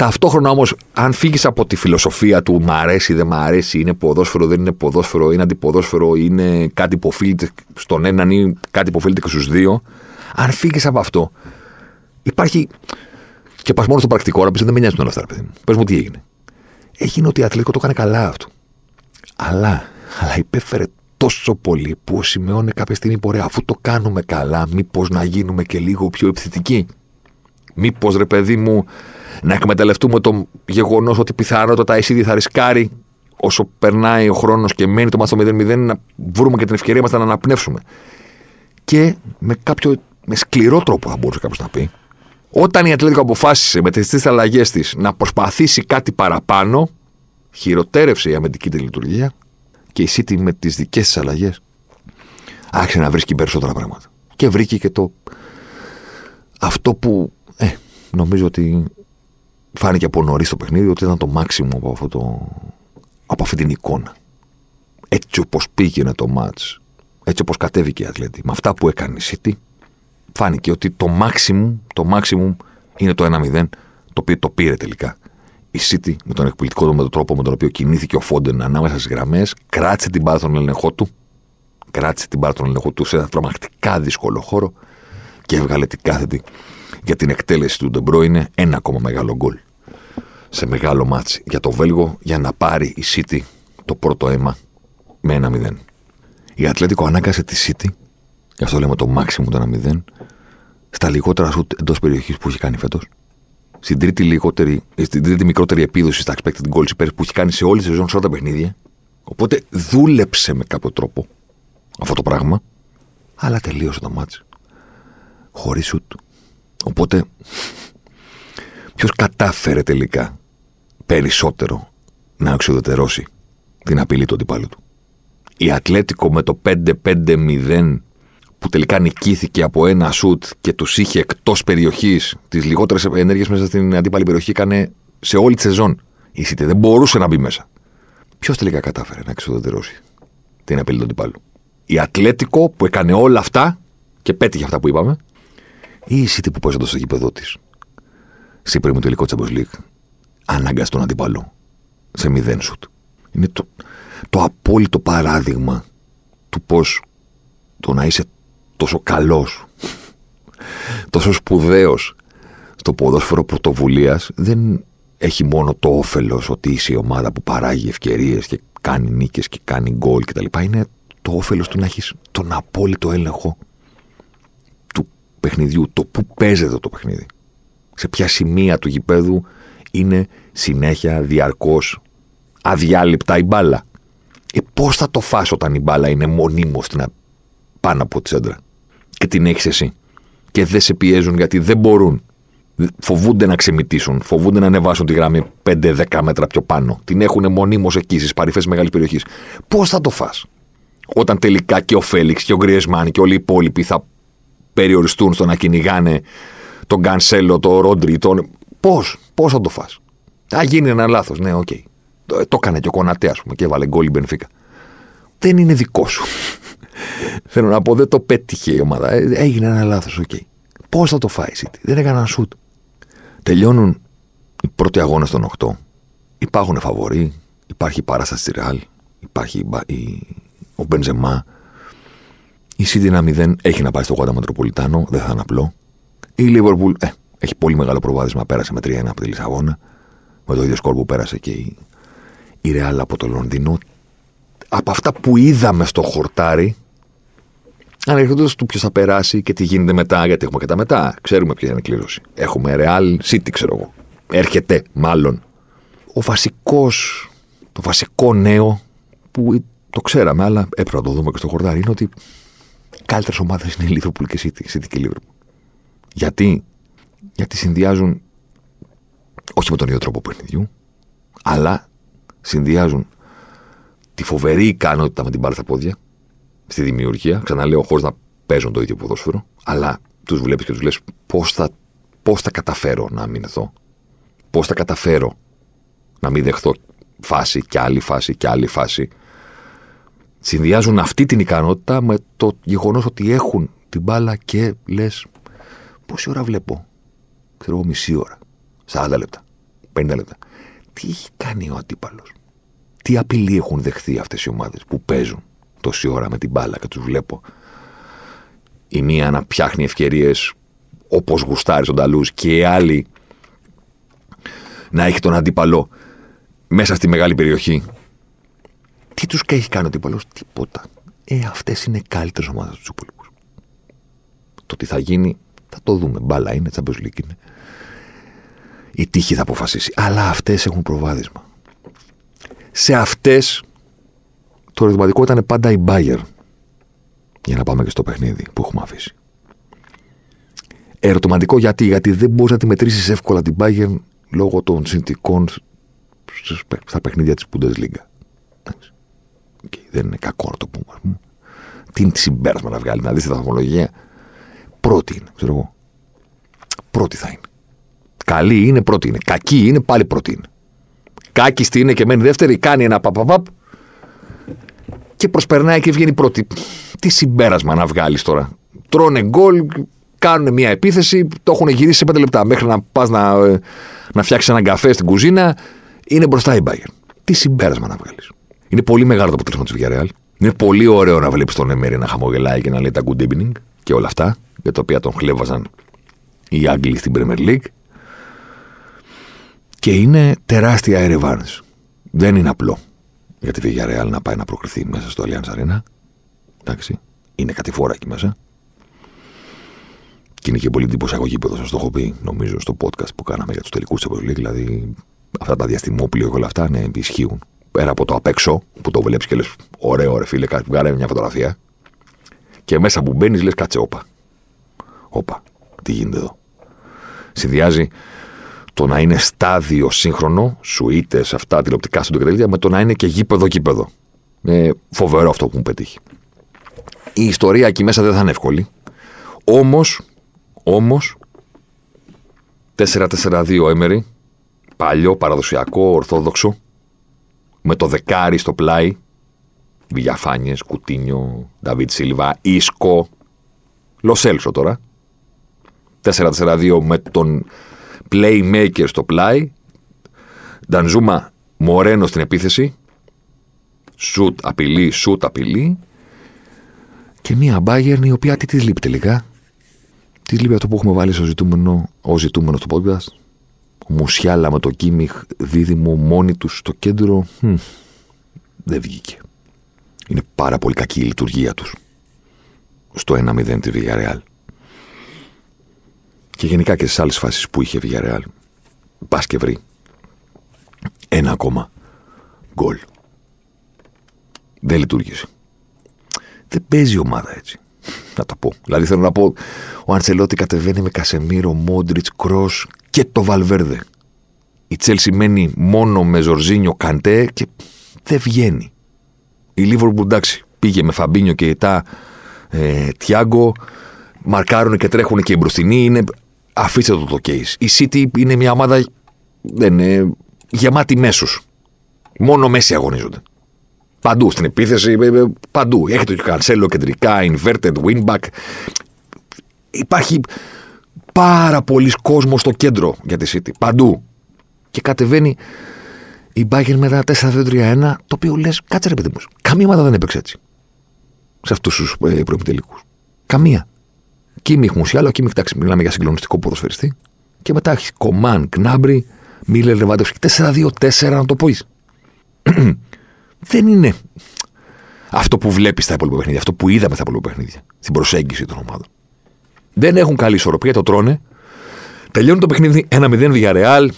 Ταυτόχρονα όμως, αν φύγεις από τη φιλοσοφία του μ' αρέσει, δεν μ' αρέσει, είναι ποδόσφαιρο, δεν είναι ποδόσφαιρο, είναι αντιποδόσφαιρο, είναι κάτι που οφείλεται στον έναν ή κάτι που οφείλεται και στους δύο, αν φύγεις από αυτό, υπάρχει. Και πας μόνο στο πρακτικό, ώρα δεν με νοιάζουν όλα αυτά, παιδί μου. Πες μου τι έγινε. Έγινε ότι η Ατλέτικο το έκανε καλά αυτό. Αλλά, αλλά υπέφερε τόσο πολύ που ο Σιμεώνε κάποια στιγμή μπορεί, αφού το κάνουμε καλά, μήπως να γίνουμε και λίγο πιο επιθετικοί. Μήπως ρε παιδί μου, να εκμεταλλευτούμε το γεγονός ότι πιθανότατα η City θα ρισκάρει όσο περνάει ο χρόνος και μένει το μάθο 0-0 να βρούμε και την ευκαιρία μας να αναπνεύσουμε. Και με κάποιο με σκληρό τρόπο, θα μπορούσε κάποιος να πει, όταν η Ατλέτικο αποφάσισε με τις τρεις αλλαγές της να προσπαθήσει κάτι παραπάνω, χειροτέρευσε η αμυντική της λειτουργία και η City με τις δικές της αλλαγές άρχισε να βρίσκει περισσότερα πράγματα. Και βρήκε και το. Αυτό που ε, νομίζω ότι φάνηκε από νωρίς το παιχνίδι ότι ήταν το μάξιμο από, αυτό το, από αυτή την εικόνα. Έτσι όπως πήγαινε το μάτς, έτσι όπως κατέβηκε η Αθλέτη, με αυτά που έκανε η City, φάνηκε ότι το maximum, το maximum είναι το 1-0, το οποίο το πήρε τελικά. Η City με τον εκπληκτικό με τον τρόπο με τον οποίο κινήθηκε ο Φόντεν ανάμεσα στις γραμμές, κράτησε την μπάλα στον ελεγχό του, κράτησε την μπάλα στον ελεγχό του σε ένα τρομακτικά δύσκολο χώρο και έβγαλε την κάθετη για την εκτέλεση του Ντε Μπρόινε, ένα ακόμα μεγάλο γκολ σε μεγάλο ματς για το Βέλγο για να πάρει η City το πρώτο αίμα με ένα 0. Η Ατλέτικο ανάγκασε τη City, γι' αυτό λέμε το μάξιμουμ το 1-0, στα λιγότερα σουτ εντός περιοχής που έχει κάνει φέτος. Στην τρίτη, λιγότερη, στην τρίτη μικρότερη επίδοση στα expected goals υπέρ που έχει κάνει σε όλη τη σεζόν σε όλα τα παιχνίδια. Οπότε δούλεψε με κάποιο τρόπο αυτό το πράγμα, αλλά τελείωσε το μάτσο. Χωρίς σουτ. Οπότε, ποιος κατάφερε τελικά περισσότερο να εξοδετερώσει την απειλή του αντιπάλου του; Η Ατλέτικο με το 5-5-0 που τελικά νικήθηκε από ένα σουτ και τους είχε εκτός περιοχής τις λιγότερες ενέργειες μέσα στην αντίπαλη περιοχή, έκανε σε όλη τη σεζόν. Η City δεν μπορούσε να μπει μέσα. Ποιος τελικά κατάφερε να εξοδετερώσει την απειλή του αντιπάλου; Η Ατλέτικο που έκανε όλα αυτά και πέτυχε αυτά που είπαμε, ή η City που παίζοντα στο γήπεδο της. Σε πριν τελικό Champions League, ανάγκασε τον αντίπαλο σε μηδέν σουτ. Είναι το, το απόλυτο παράδειγμα του πώς το να είσαι τόσο καλός, τόσο σπουδαίος στο ποδόσφαιρο πρωτοβουλίας δεν έχει μόνο το όφελος ότι είσαι η ομάδα που παράγει ευκαιρίες και κάνει νίκες και κάνει γκολ κτλ. Είναι το όφελος του να έχεις τον απόλυτο έλεγχο του παιχνιδιού, το που παίζεται το παιχνίδι. Σε ποια σημεία του γηπέδου είναι συνέχεια, διαρκώς, αδιάλειπτα η μπάλα. Ε, πώς θα το φας όταν η μπάλα είναι μονίμως πάνω από τη σέντρα; Και την έχεις εσύ. Και δεν σε πιέζουν γιατί δεν μπορούν. Φοβούνται να ξεμυτίσουν, φοβούνται να ανεβάσουν τη γραμμή 5-10 μέτρα πιο πάνω. Την έχουν μονίμως εκεί στις παρυφές μεγάλης περιοχής. Πώς θα το φας; Όταν τελικά και ο Φέληξ και ο Γκριεσμάν και όλοι οι υπόλοιποι θα περιοριστούν στο να κυνηγάνε τον Γκανσέλο, τον Ρόντρι, τον. Πώς, πώς θα το φας; Θα γίνει ένα λάθος, ναι, οκ. Okay. Το, το έκανε και ο Κονατέ, ας πούμε, και έβαλε γκολ η Μπενφίκα. Δεν είναι δικό σου. Θέλω να πω, δεν το πέτυχε η ομάδα. Ε, έγινε ένα λάθος, οκ. Okay. Πώς θα το φάει η City; Δεν έκαναν σουτ. Τελειώνουν οι πρώτοι αγώνες των 8. Υπάρχουν φαβοροί. Υπάρχει η παράσταση της Ρεάλ. Υπάρχει η, ο Μπενζεμά. Η City ένα 0 έχει να πάει στο Γουάντα Μετροπολιτάνο. Δεν θα είναι απλό. Η Λίβερπουλ ε, έχει πολύ μεγάλο προβάδισμα. Πέρασε με 3-1 από τη Λισαβόνα. Με το ίδιο σκορ που πέρασε και η, η Ρεάλ από το Λονδίνο. Από αυτά που είδαμε στο χορτάρι, Ανερχόντας του ποιος θα περάσει και τι γίνεται μετά, γιατί έχουμε και τα μετά. Ξέρουμε ποια είναι η κλήρωση. Έχουμε Real City, ξέρω εγώ. Έρχεται, μάλλον. Ο βασικός, το βασικό νέο που το ξέραμε, αλλά έπρεπε να το δούμε και στο χορτάρι, είναι ότι οι καλύτερες ομάδες είναι η Liverpool και City, City και Liverpool. Γιατί; Γιατί συνδυάζουν όχι με τον ίδιο τρόπο παιχνιδιού, αλλά συνδυάζουν τη φοβερή ικανότητα με την μπάλα στα πόδια, στη δημιουργία. Ξαναλέω, χωρίς να παίζουν το ίδιο ποδόσφαιρο, αλλά τους βλέπεις και τους λες πώς θα, πώς θα καταφέρω να αμυνθώ. Πώς θα καταφέρω να μην δεχθώ φάση και άλλη φάση και άλλη φάση; Συνδυάζουν αυτή την ικανότητα με το γεγονός ότι έχουν την μπάλα και λες πόση ώρα βλέπω; Ξέρω εγώ μισή ώρα. 40 λεπτά. 50 λεπτά. Τι έχει κάνει ο αντίπαλος; Τι απειλή έχουν δεχθεί αυτές οι ομάδες που παίζουν τόση ώρα με την μπάλα και τους βλέπω; Η μία να φτιάχνει ευκαιρίες όπως γουστάρει ο Νταλού και η άλλη να έχει τον αντίπαλο μέσα στη μεγάλη περιοχή. Τι τους έχει κάνει ο αντίπαλο, τίποτα. Ε, αυτές είναι οι καλύτερες ομάδες τους υπόλοιπους. Το τι θα γίνει θα το δούμε. Μπάλα είναι, Champions League είναι. Η τύχη θα αποφασίσει. Αλλά αυτές έχουν προβάδισμα. Σε αυτές το ερωτηματικό ήταν πάντα η Bayer. Για να πάμε και στο παιχνίδι που έχουμε αφήσει. Ερωτηματικό γιατί, γιατί δεν μπορείς να τη μετρήσεις εύκολα την Bayern λόγω των συνθηκών στα παιχνίδια της Bundesliga. Okay, δεν είναι κακό να το πούμε. Τι συμπέρασμα να βγάλει, να δεις τη βαθμολογία. Πρώτη είναι, ξέρω εγώ. Πρώτη θα είναι. Καλή είναι, πρώτη είναι. Κακή είναι, πάλι πρώτη είναι. Κάκιστη είναι και μένει δεύτερη, κάνει ένα παπαπαπ και προσπερνάει και βγαίνει πρώτη. Τι συμπέρασμα να βγάλεις τώρα. Τρώνε γκολ, κάνουν μια επίθεση, το έχουν γυρίσει σε πέντε λεπτά. Μέχρι να πας να, ε, να φτιάξεις έναν καφέ στην κουζίνα, είναι μπροστά η Bayern. Τι συμπέρασμα να βγάλεις. Είναι πολύ μεγάλο το αποτέλεσμα της Villarreal. Είναι πολύ ωραίο να βλέπεις τον Εμέρι να χαμογελάει και να λέει τα good evening και όλα αυτά, για τα οποία τον χλέβαζαν οι Άγγλοι στην Premier League. Και είναι τεράστια ερευάνη. Δεν είναι απλό για τη Villarreal να πάει να προκριθεί μέσα στο Allianz Arena. Εντάξει. Είναι κατηφόρα εκεί μέσα. Και είναι και πολύ εντυπωσιακό γήπεδο, σας το έχω πει, νομίζω, στο podcast που κάναμε για τους τελικούς της Champions Δηλαδή, αυτά τα διαστημόπλια και όλα αυτά ναι, ισχύουν. Πέρα από το απ' έξω, που το βλέπεις και λες: Ωραίο, ρε φίλε, βγάλε μια φωτογραφία. Και μέσα που μπαίνεις, λες: Κάτσε, όπα. Όπα, τι γίνεται εδώ. Συνδυάζει το να είναι στάδιο σύγχρονο, σουίτες, αυτά, τηλεοπτικά στην κτλ. με το να είναι και γήπεδο-γήπεδο. Είναι φοβερό αυτό που μου πετύχει. Η ιστορία εκεί μέσα δεν θα είναι εύκολη. Όμως, όμως, 4-4-2 έμερι, παλιό, παραδοσιακό, ορθόδοξο, με το δεκάρι στο πλάι, Βηγιαφάνιες, Κουτίνιο, Νταβίτ Σίλβα, Ίσκο, Λοσέλσο τώρα. 4-4-2 με τον playmaker στο πλάι. Ντανζούμα Μορένο στην επίθεση. Σουτ απειλή, σουτ απειλή. Και μία Bayern η οποία τι της λείπει τελικά; Τι λείπει αυτό που έχουμε βάλει στο ζητούμενο, ως ζητούμενος στο podcast; Ο Μουσιάλα με το Κίμιχ δίδυμο μόνοι τους στο κέντρο. Μ, δεν βγήκε. Είναι πάρα πολύ κακή η λειτουργία τους στο 1-0 τη Villarreal. Και γενικά και στις άλλες φάσεις που είχε η Villarreal. Πα και βρει. Ένα ακόμα γκολ. Δεν λειτουργήσε. Δεν παίζει η ομάδα έτσι. Να το πω. Δηλαδή θέλω να πω, ο Αντσελότη κατεβαίνει με Κασεμίρο, Μόντριτς, Κρός και το Βαλβέρδε. Η Τσέλσι μένει μόνο με Ζορζίνιο Καντέ και δεν βγαίνει. Η Λίβορμπου εντάξει, πήγε με Φαμπίνιο και Ετά ε, Τιάγκο, μαρκάρουν και τρέχουν και οι μπροστινοί. Είναι, αφήστε το το case. Η City είναι μια ομάδα δεν είναι, γεμάτη μέσους. Μόνο μέση αγωνίζονται. Παντού στην επίθεση, ε, ε, παντού. Έχετε και κανσέλο κεντρικά, inverted, wingback. Υπάρχει πάρα πολλοί κόσμος στο κέντρο για τη City. Παντού. Και κατεβαίνει η Bayern με ένα 4-2-3-1, το οποίο λες, κάτσε ρε παιδί μου. Καμία ομάδα δεν έπαιξε έτσι. Σε αυτούς τους ε, προεπιτελικούς. Καμία. Κίμιχ Μουσιάλο, Κίμιχ, εντάξει, μιλάμε για συγκλονιστικό ποδοσφαιριστή. Και μετά έχει Κομάν, Κνάμπρι, Μίλερ Λεβάντευσκι. 4-2-4, να το πω. Δεν είναι αυτό που βλέπεις στα υπόλοιπα παιχνίδια, αυτό που είδαμε στα υπόλοιπα παιχνίδια. Στην προσέγγιση των ομάδων. Δεν έχουν καλή ισορροπία, το τρώνε. Τελειώνει το παιχνίδι 1-0 Villarreal,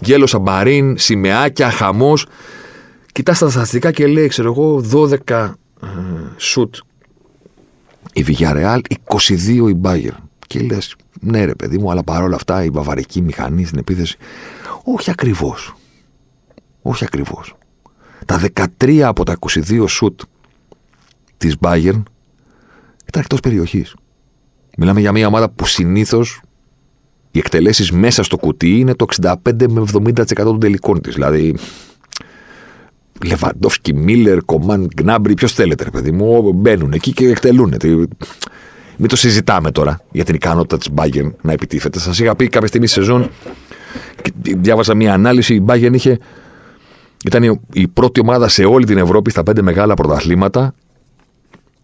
Γέλο Σαμπαρίν, Σιμεάκια, χαμός. Κοιτά τα στατιστικά και λέει, ξέρω εγώ, 12 ε, σουτ η Villarreal, 22 η Bayern. Και λες, ναι, ρε παιδί μου, αλλά παρόλα αυτά η βαβαρική μηχανή στην επίθεση. Όχι ακριβώς. Όχι ακριβώς. Τα 13 από τα 22 σουτ της Bayern ήταν εκτός περιοχής. Μιλάμε για μια ομάδα που συνήθως οι εκτελέσεις μέσα στο κουτί είναι το 65 με 70% των τελικών της. Δηλαδή, Λεβαντόφσκι, Μίλλερ, Κομάν, Γκνάμπρι, ποιος θέλετε, ρε παιδί μου, μπαίνουν εκεί και εκτελούν. Μην το συζητάμε τώρα για την ικανότητα της Bayern να επιτίθεται. Σας είχα πει κάποια στιγμή στη σεζόν, και διάβασα μια ανάλυση, η Bayern είχε, ήταν η πρώτη ομάδα σε όλη την Ευρώπη στα πέντε μεγάλα πρωταθλήματα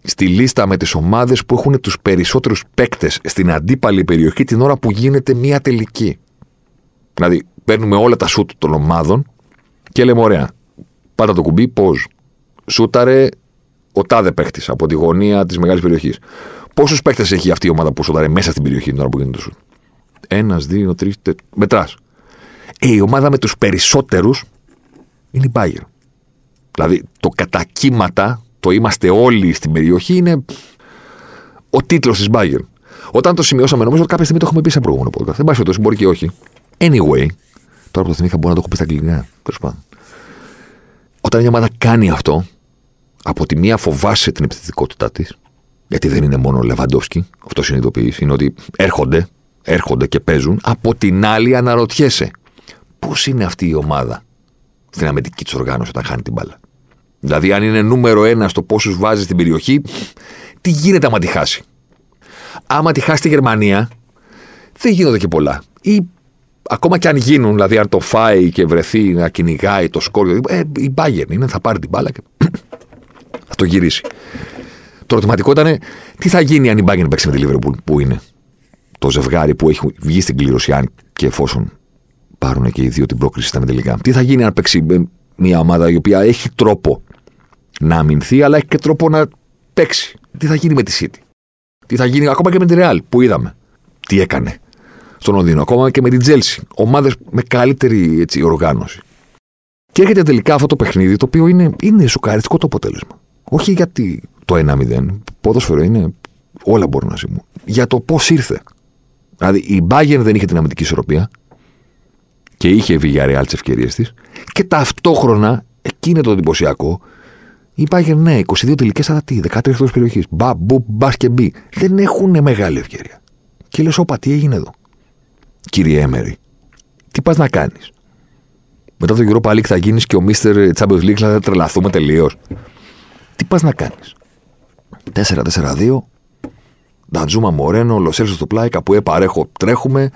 στη λίστα με τις ομάδες που έχουν τους περισσότερους παίκτες στην αντίπαλη περιοχή την ώρα που γίνεται μια τελική. Δηλαδή, παίρνουμε όλα τα σουτ των ομάδων και λέμε ωραία, πάτα το κουμπί, πώς; Σούταρε ο τάδε παίχτη από τη γωνία της μεγάλης περιοχής. Πόσους παίχτε έχει αυτή η ομάδα που σούταρε μέσα στην περιοχή την ώρα που γίνεται το σουτ; Ένας, δύο, τρεις, τέσσερα. Μετράς. Ε, η ομάδα με τους περισσότερους είναι η Bayern. Δηλαδή το κατακύματα, το είμαστε όλοι στην περιοχή είναι ο τίτλος της Bayern. Όταν το σημειώσαμε, νομίζω ότι κάποια στιγμή το έχουμε πει σε προηγούμενο podcast. Δεν πάει μπορεί και όχι. Anyway, τώρα που το θυμήθηκα, μπορώ να το έχω πει στα αγγλικά. Τέλος πάντων. Όταν μια ομάδα κάνει αυτό, από τη μία φοβάσαι την επιθετικότητά της, γιατί δεν είναι μόνο ο Λεβαντόφσκι, αυτό συνειδητοποιείς, είναι ότι έρχονται, έρχονται και παίζουν. Από την άλλη, αναρωτιέσαι, πώς είναι αυτή η ομάδα; Στην αμυντική της οργάνωση όταν χάνει την μπάλα. Δηλαδή, αν είναι νούμερο ένα στο πόσους βάζεις στην περιοχή, τι γίνεται άμα τη χάσει; Άμα τη χάσει τη Γερμανία, δεν γίνονται και πολλά. Ή ακόμα και αν γίνουν, δηλαδή αν το φάει και βρεθεί να κυνηγάει το σκόρ, ε, η Bayern είναι, θα πάρει την μπάλα και θα το γυρίσει. Το ερωτηματικό ήταν τι θα γίνει αν η Bayern παίξει με τη Liverpool που είναι το ζευγάρι που έχει βγει στην κλήρωση, αν και εφόσον πάρουν και οι δύο την πρόκριση στα τελικά. Τι θα γίνει αν παίξει μια ομάδα η οποία έχει τρόπο να αμυνθεί, αλλά έχει και τρόπο να παίξει. Τι θα γίνει με τη City; Τι θα γίνει ακόμα και με τη Real που είδαμε. Τι έκανε στον Λονδίνο. Ακόμα και με την Τζέλση. Ομάδες με καλύτερη έτσι, οργάνωση. Και έρχεται τελικά αυτό το παιχνίδι το οποίο είναι, είναι σοκαριστικό το αποτέλεσμα. Όχι γιατί το 1-0. Ποδόσφαιρο είναι. Όλα μπορούν να συμβούν. Για το πώς ήρθε. Δηλαδή η Bayern δεν είχε την αμυντική ισορροπία και είχε η Villarreal τις ευκαιρίες της. Και ταυτόχρονα, εκεί είναι το εντυπωσιακό, η Bayern ναι, 22 τελικές αλλά τι, 13 εκτός περιοχής. Μπα, μπου, μπα και μπι. Δεν έχουν μεγάλη ευκαιρία. Και λες, όπα, τι έγινε εδώ κύριε Έμερη, τι πας να κάνεις; Μετά το Europa League θα γίνεις και ο Mr. Champions League θα τρελαθούμε τελείως. Τι πας να κάνεις; 4-4-2. Νταντζούμα Μορένο, Λοσέλσο στο πλάι, κάπου επαρέχω, τρέχουμε.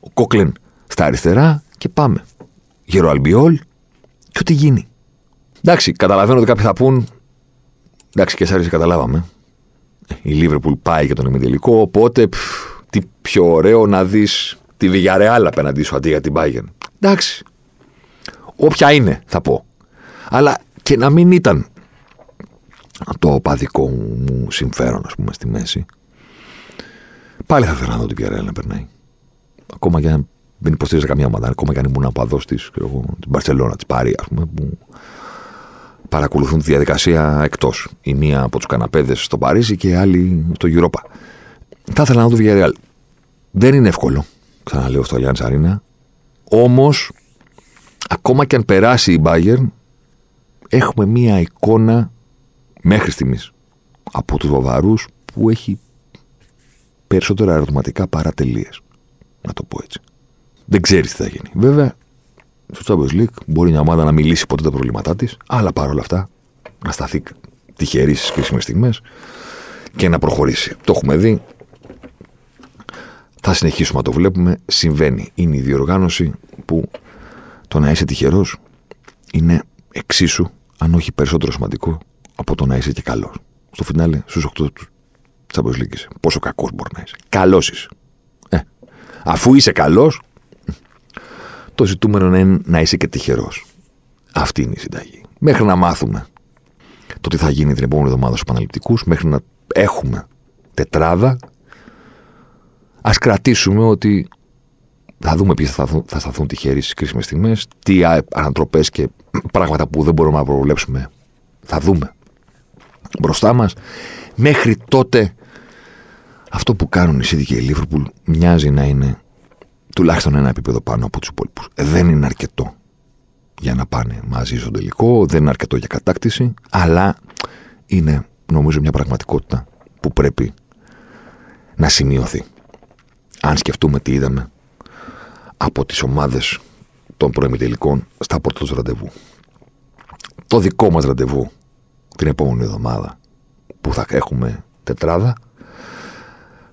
Ο Κόκλεν στα αριστερά και πάμε. Γερο Αλμπιόλ και ό,τι γίνει. Εντάξει, καταλαβαίνω ότι κάποιοι θα πούν. Εντάξει, και εσά καταλάβαμε. Η Λίβερπουλ πάει για τον ημιτελικό, οπότε τι πιο ωραίο να δεις τη Βιγιαρεάλ απέναντί σου αντί για την Bayern. Εντάξει. Όποια είναι, θα πω. Αλλά και να μην ήταν το παδικό μου συμφέρον, ας πούμε, στη μέση. Πάλι θα ήθελα να δω την Villarreal να περνάει. Ακόμα και αν δεν υποστήριζα καμία ομάδα, ακόμα και αν ήμουν απαδό της, την Μπαρσελόνα, της Πάρη, ας πούμε, που παρακολουθούν τη διαδικασία εκτός. Η μία από τους καναπέδες στο Παρίσι και η άλλη στο Europa. Θα ήθελα να δω Villarreal. Δεν είναι εύκολο, ξαναλέω στο Allianz Arena. Όμως, ακόμα και αν περάσει η Bayern, έχουμε μία εικόνα μέχρι στιγμής από τους Βαβαρούς που έχει περισσότερα ερωτηματικά παρά τελείες. Να το πω έτσι. Δεν ξέρεις τι θα γίνει. Βέβαια, στο Champions League μπορεί μια ομάδα να μιλήσει ποτέ τα προβλήματά της, αλλά παρόλα αυτά να σταθεί τυχερής στις κρίσιμες στιγμές και να προχωρήσει. Το έχουμε δει. Θα συνεχίσουμε να το βλέπουμε. Συμβαίνει. Είναι η διοργάνωση που το να είσαι τυχερός είναι εξίσου, αν όχι περισσότερο σημαντικό, από το να είσαι και καλός. Στο φινάλε, στους 8 του Champions League Πόσο κακός μπορεί να είσαι. Καλός είσαι. Ε, αφού είσαι καλός, το ζητούμενο είναι να είσαι και τυχερός. Αυτή είναι η συνταγή. Μέχρι να μάθουμε το τι θα γίνει την επόμενη εβδομάδα στους επαναληπτικού, μέχρι να έχουμε τετράδα, ας κρατήσουμε ότι θα δούμε ποιοι θα, θα σταθούν τυχεροί στις κρίσιμες στιγμές, τι ανατροπές και πράγματα που δεν μπορούμε να προβλέψουμε θα δούμε μπροστά μας. Μέχρι τότε, αυτό που κάνουν οι City και η Liverpool μοιάζει να είναι τουλάχιστον ένα επίπεδο πάνω από τους υπόλοιπους. Δεν είναι αρκετό για να πάνε μαζί στο τελικό, δεν είναι αρκετό για κατάκτηση, αλλά είναι νομίζω μια πραγματικότητα που πρέπει να σημειωθεί. Αν σκεφτούμε τι είδαμε από τις ομάδες των προεμιτελικών στα πρώτα του ραντεβού. Το δικό μας ραντεβού την επόμενη εβδομάδα που θα έχουμε τετράδα,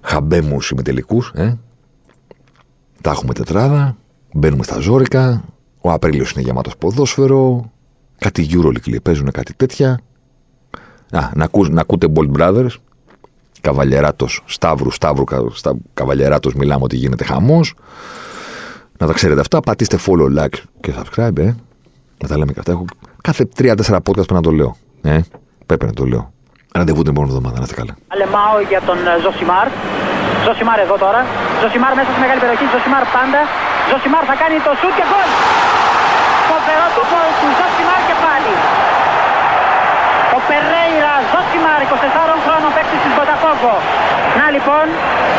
χαμπέμους ημιτελικούς, ε, τα έχουμε τετράδα, μπαίνουμε στα ζώρικα, ο Απρίλιος είναι γεμάτος ποδόσφαιρο, κάτι Euroleague παίζουν κάτι τέτοια. Α, να, ακού, να ακούτε Bold Brothers, Καβαλιεράτος, Σταύρου, Σταύρου, στα, Καβαλιεράτος μιλάμε ότι γίνεται χαμός. Να τα ξέρετε αυτά. Πατήστε follow, like και subscribe, ε. Να τα λέμε και αυτά. Έχω κάθε 3-4 podcast πρέπει να το λέω. Ε, πρέπει να το λέω. Ραντεβού την επόμενη εβδομάδα, να είστε καλά. Αλεμάο για τον ε, Ζωσιμάρ. Ζωσιμάρ εδώ τώρα. Ζωσιμάρ μέσα στη μεγάλη περιοχή. Ζωσιμάρ πάντα. Ζωσιμάρ θα κάνει το σουτ και γκολ. Φοβερό το γκολ του Ζωσιμάρ και πάλι. Ο Περέιρα Ζωσιμάρ, 24 χρόνων παίκτη της Μποταφόγκο. Να λοιπόν, ο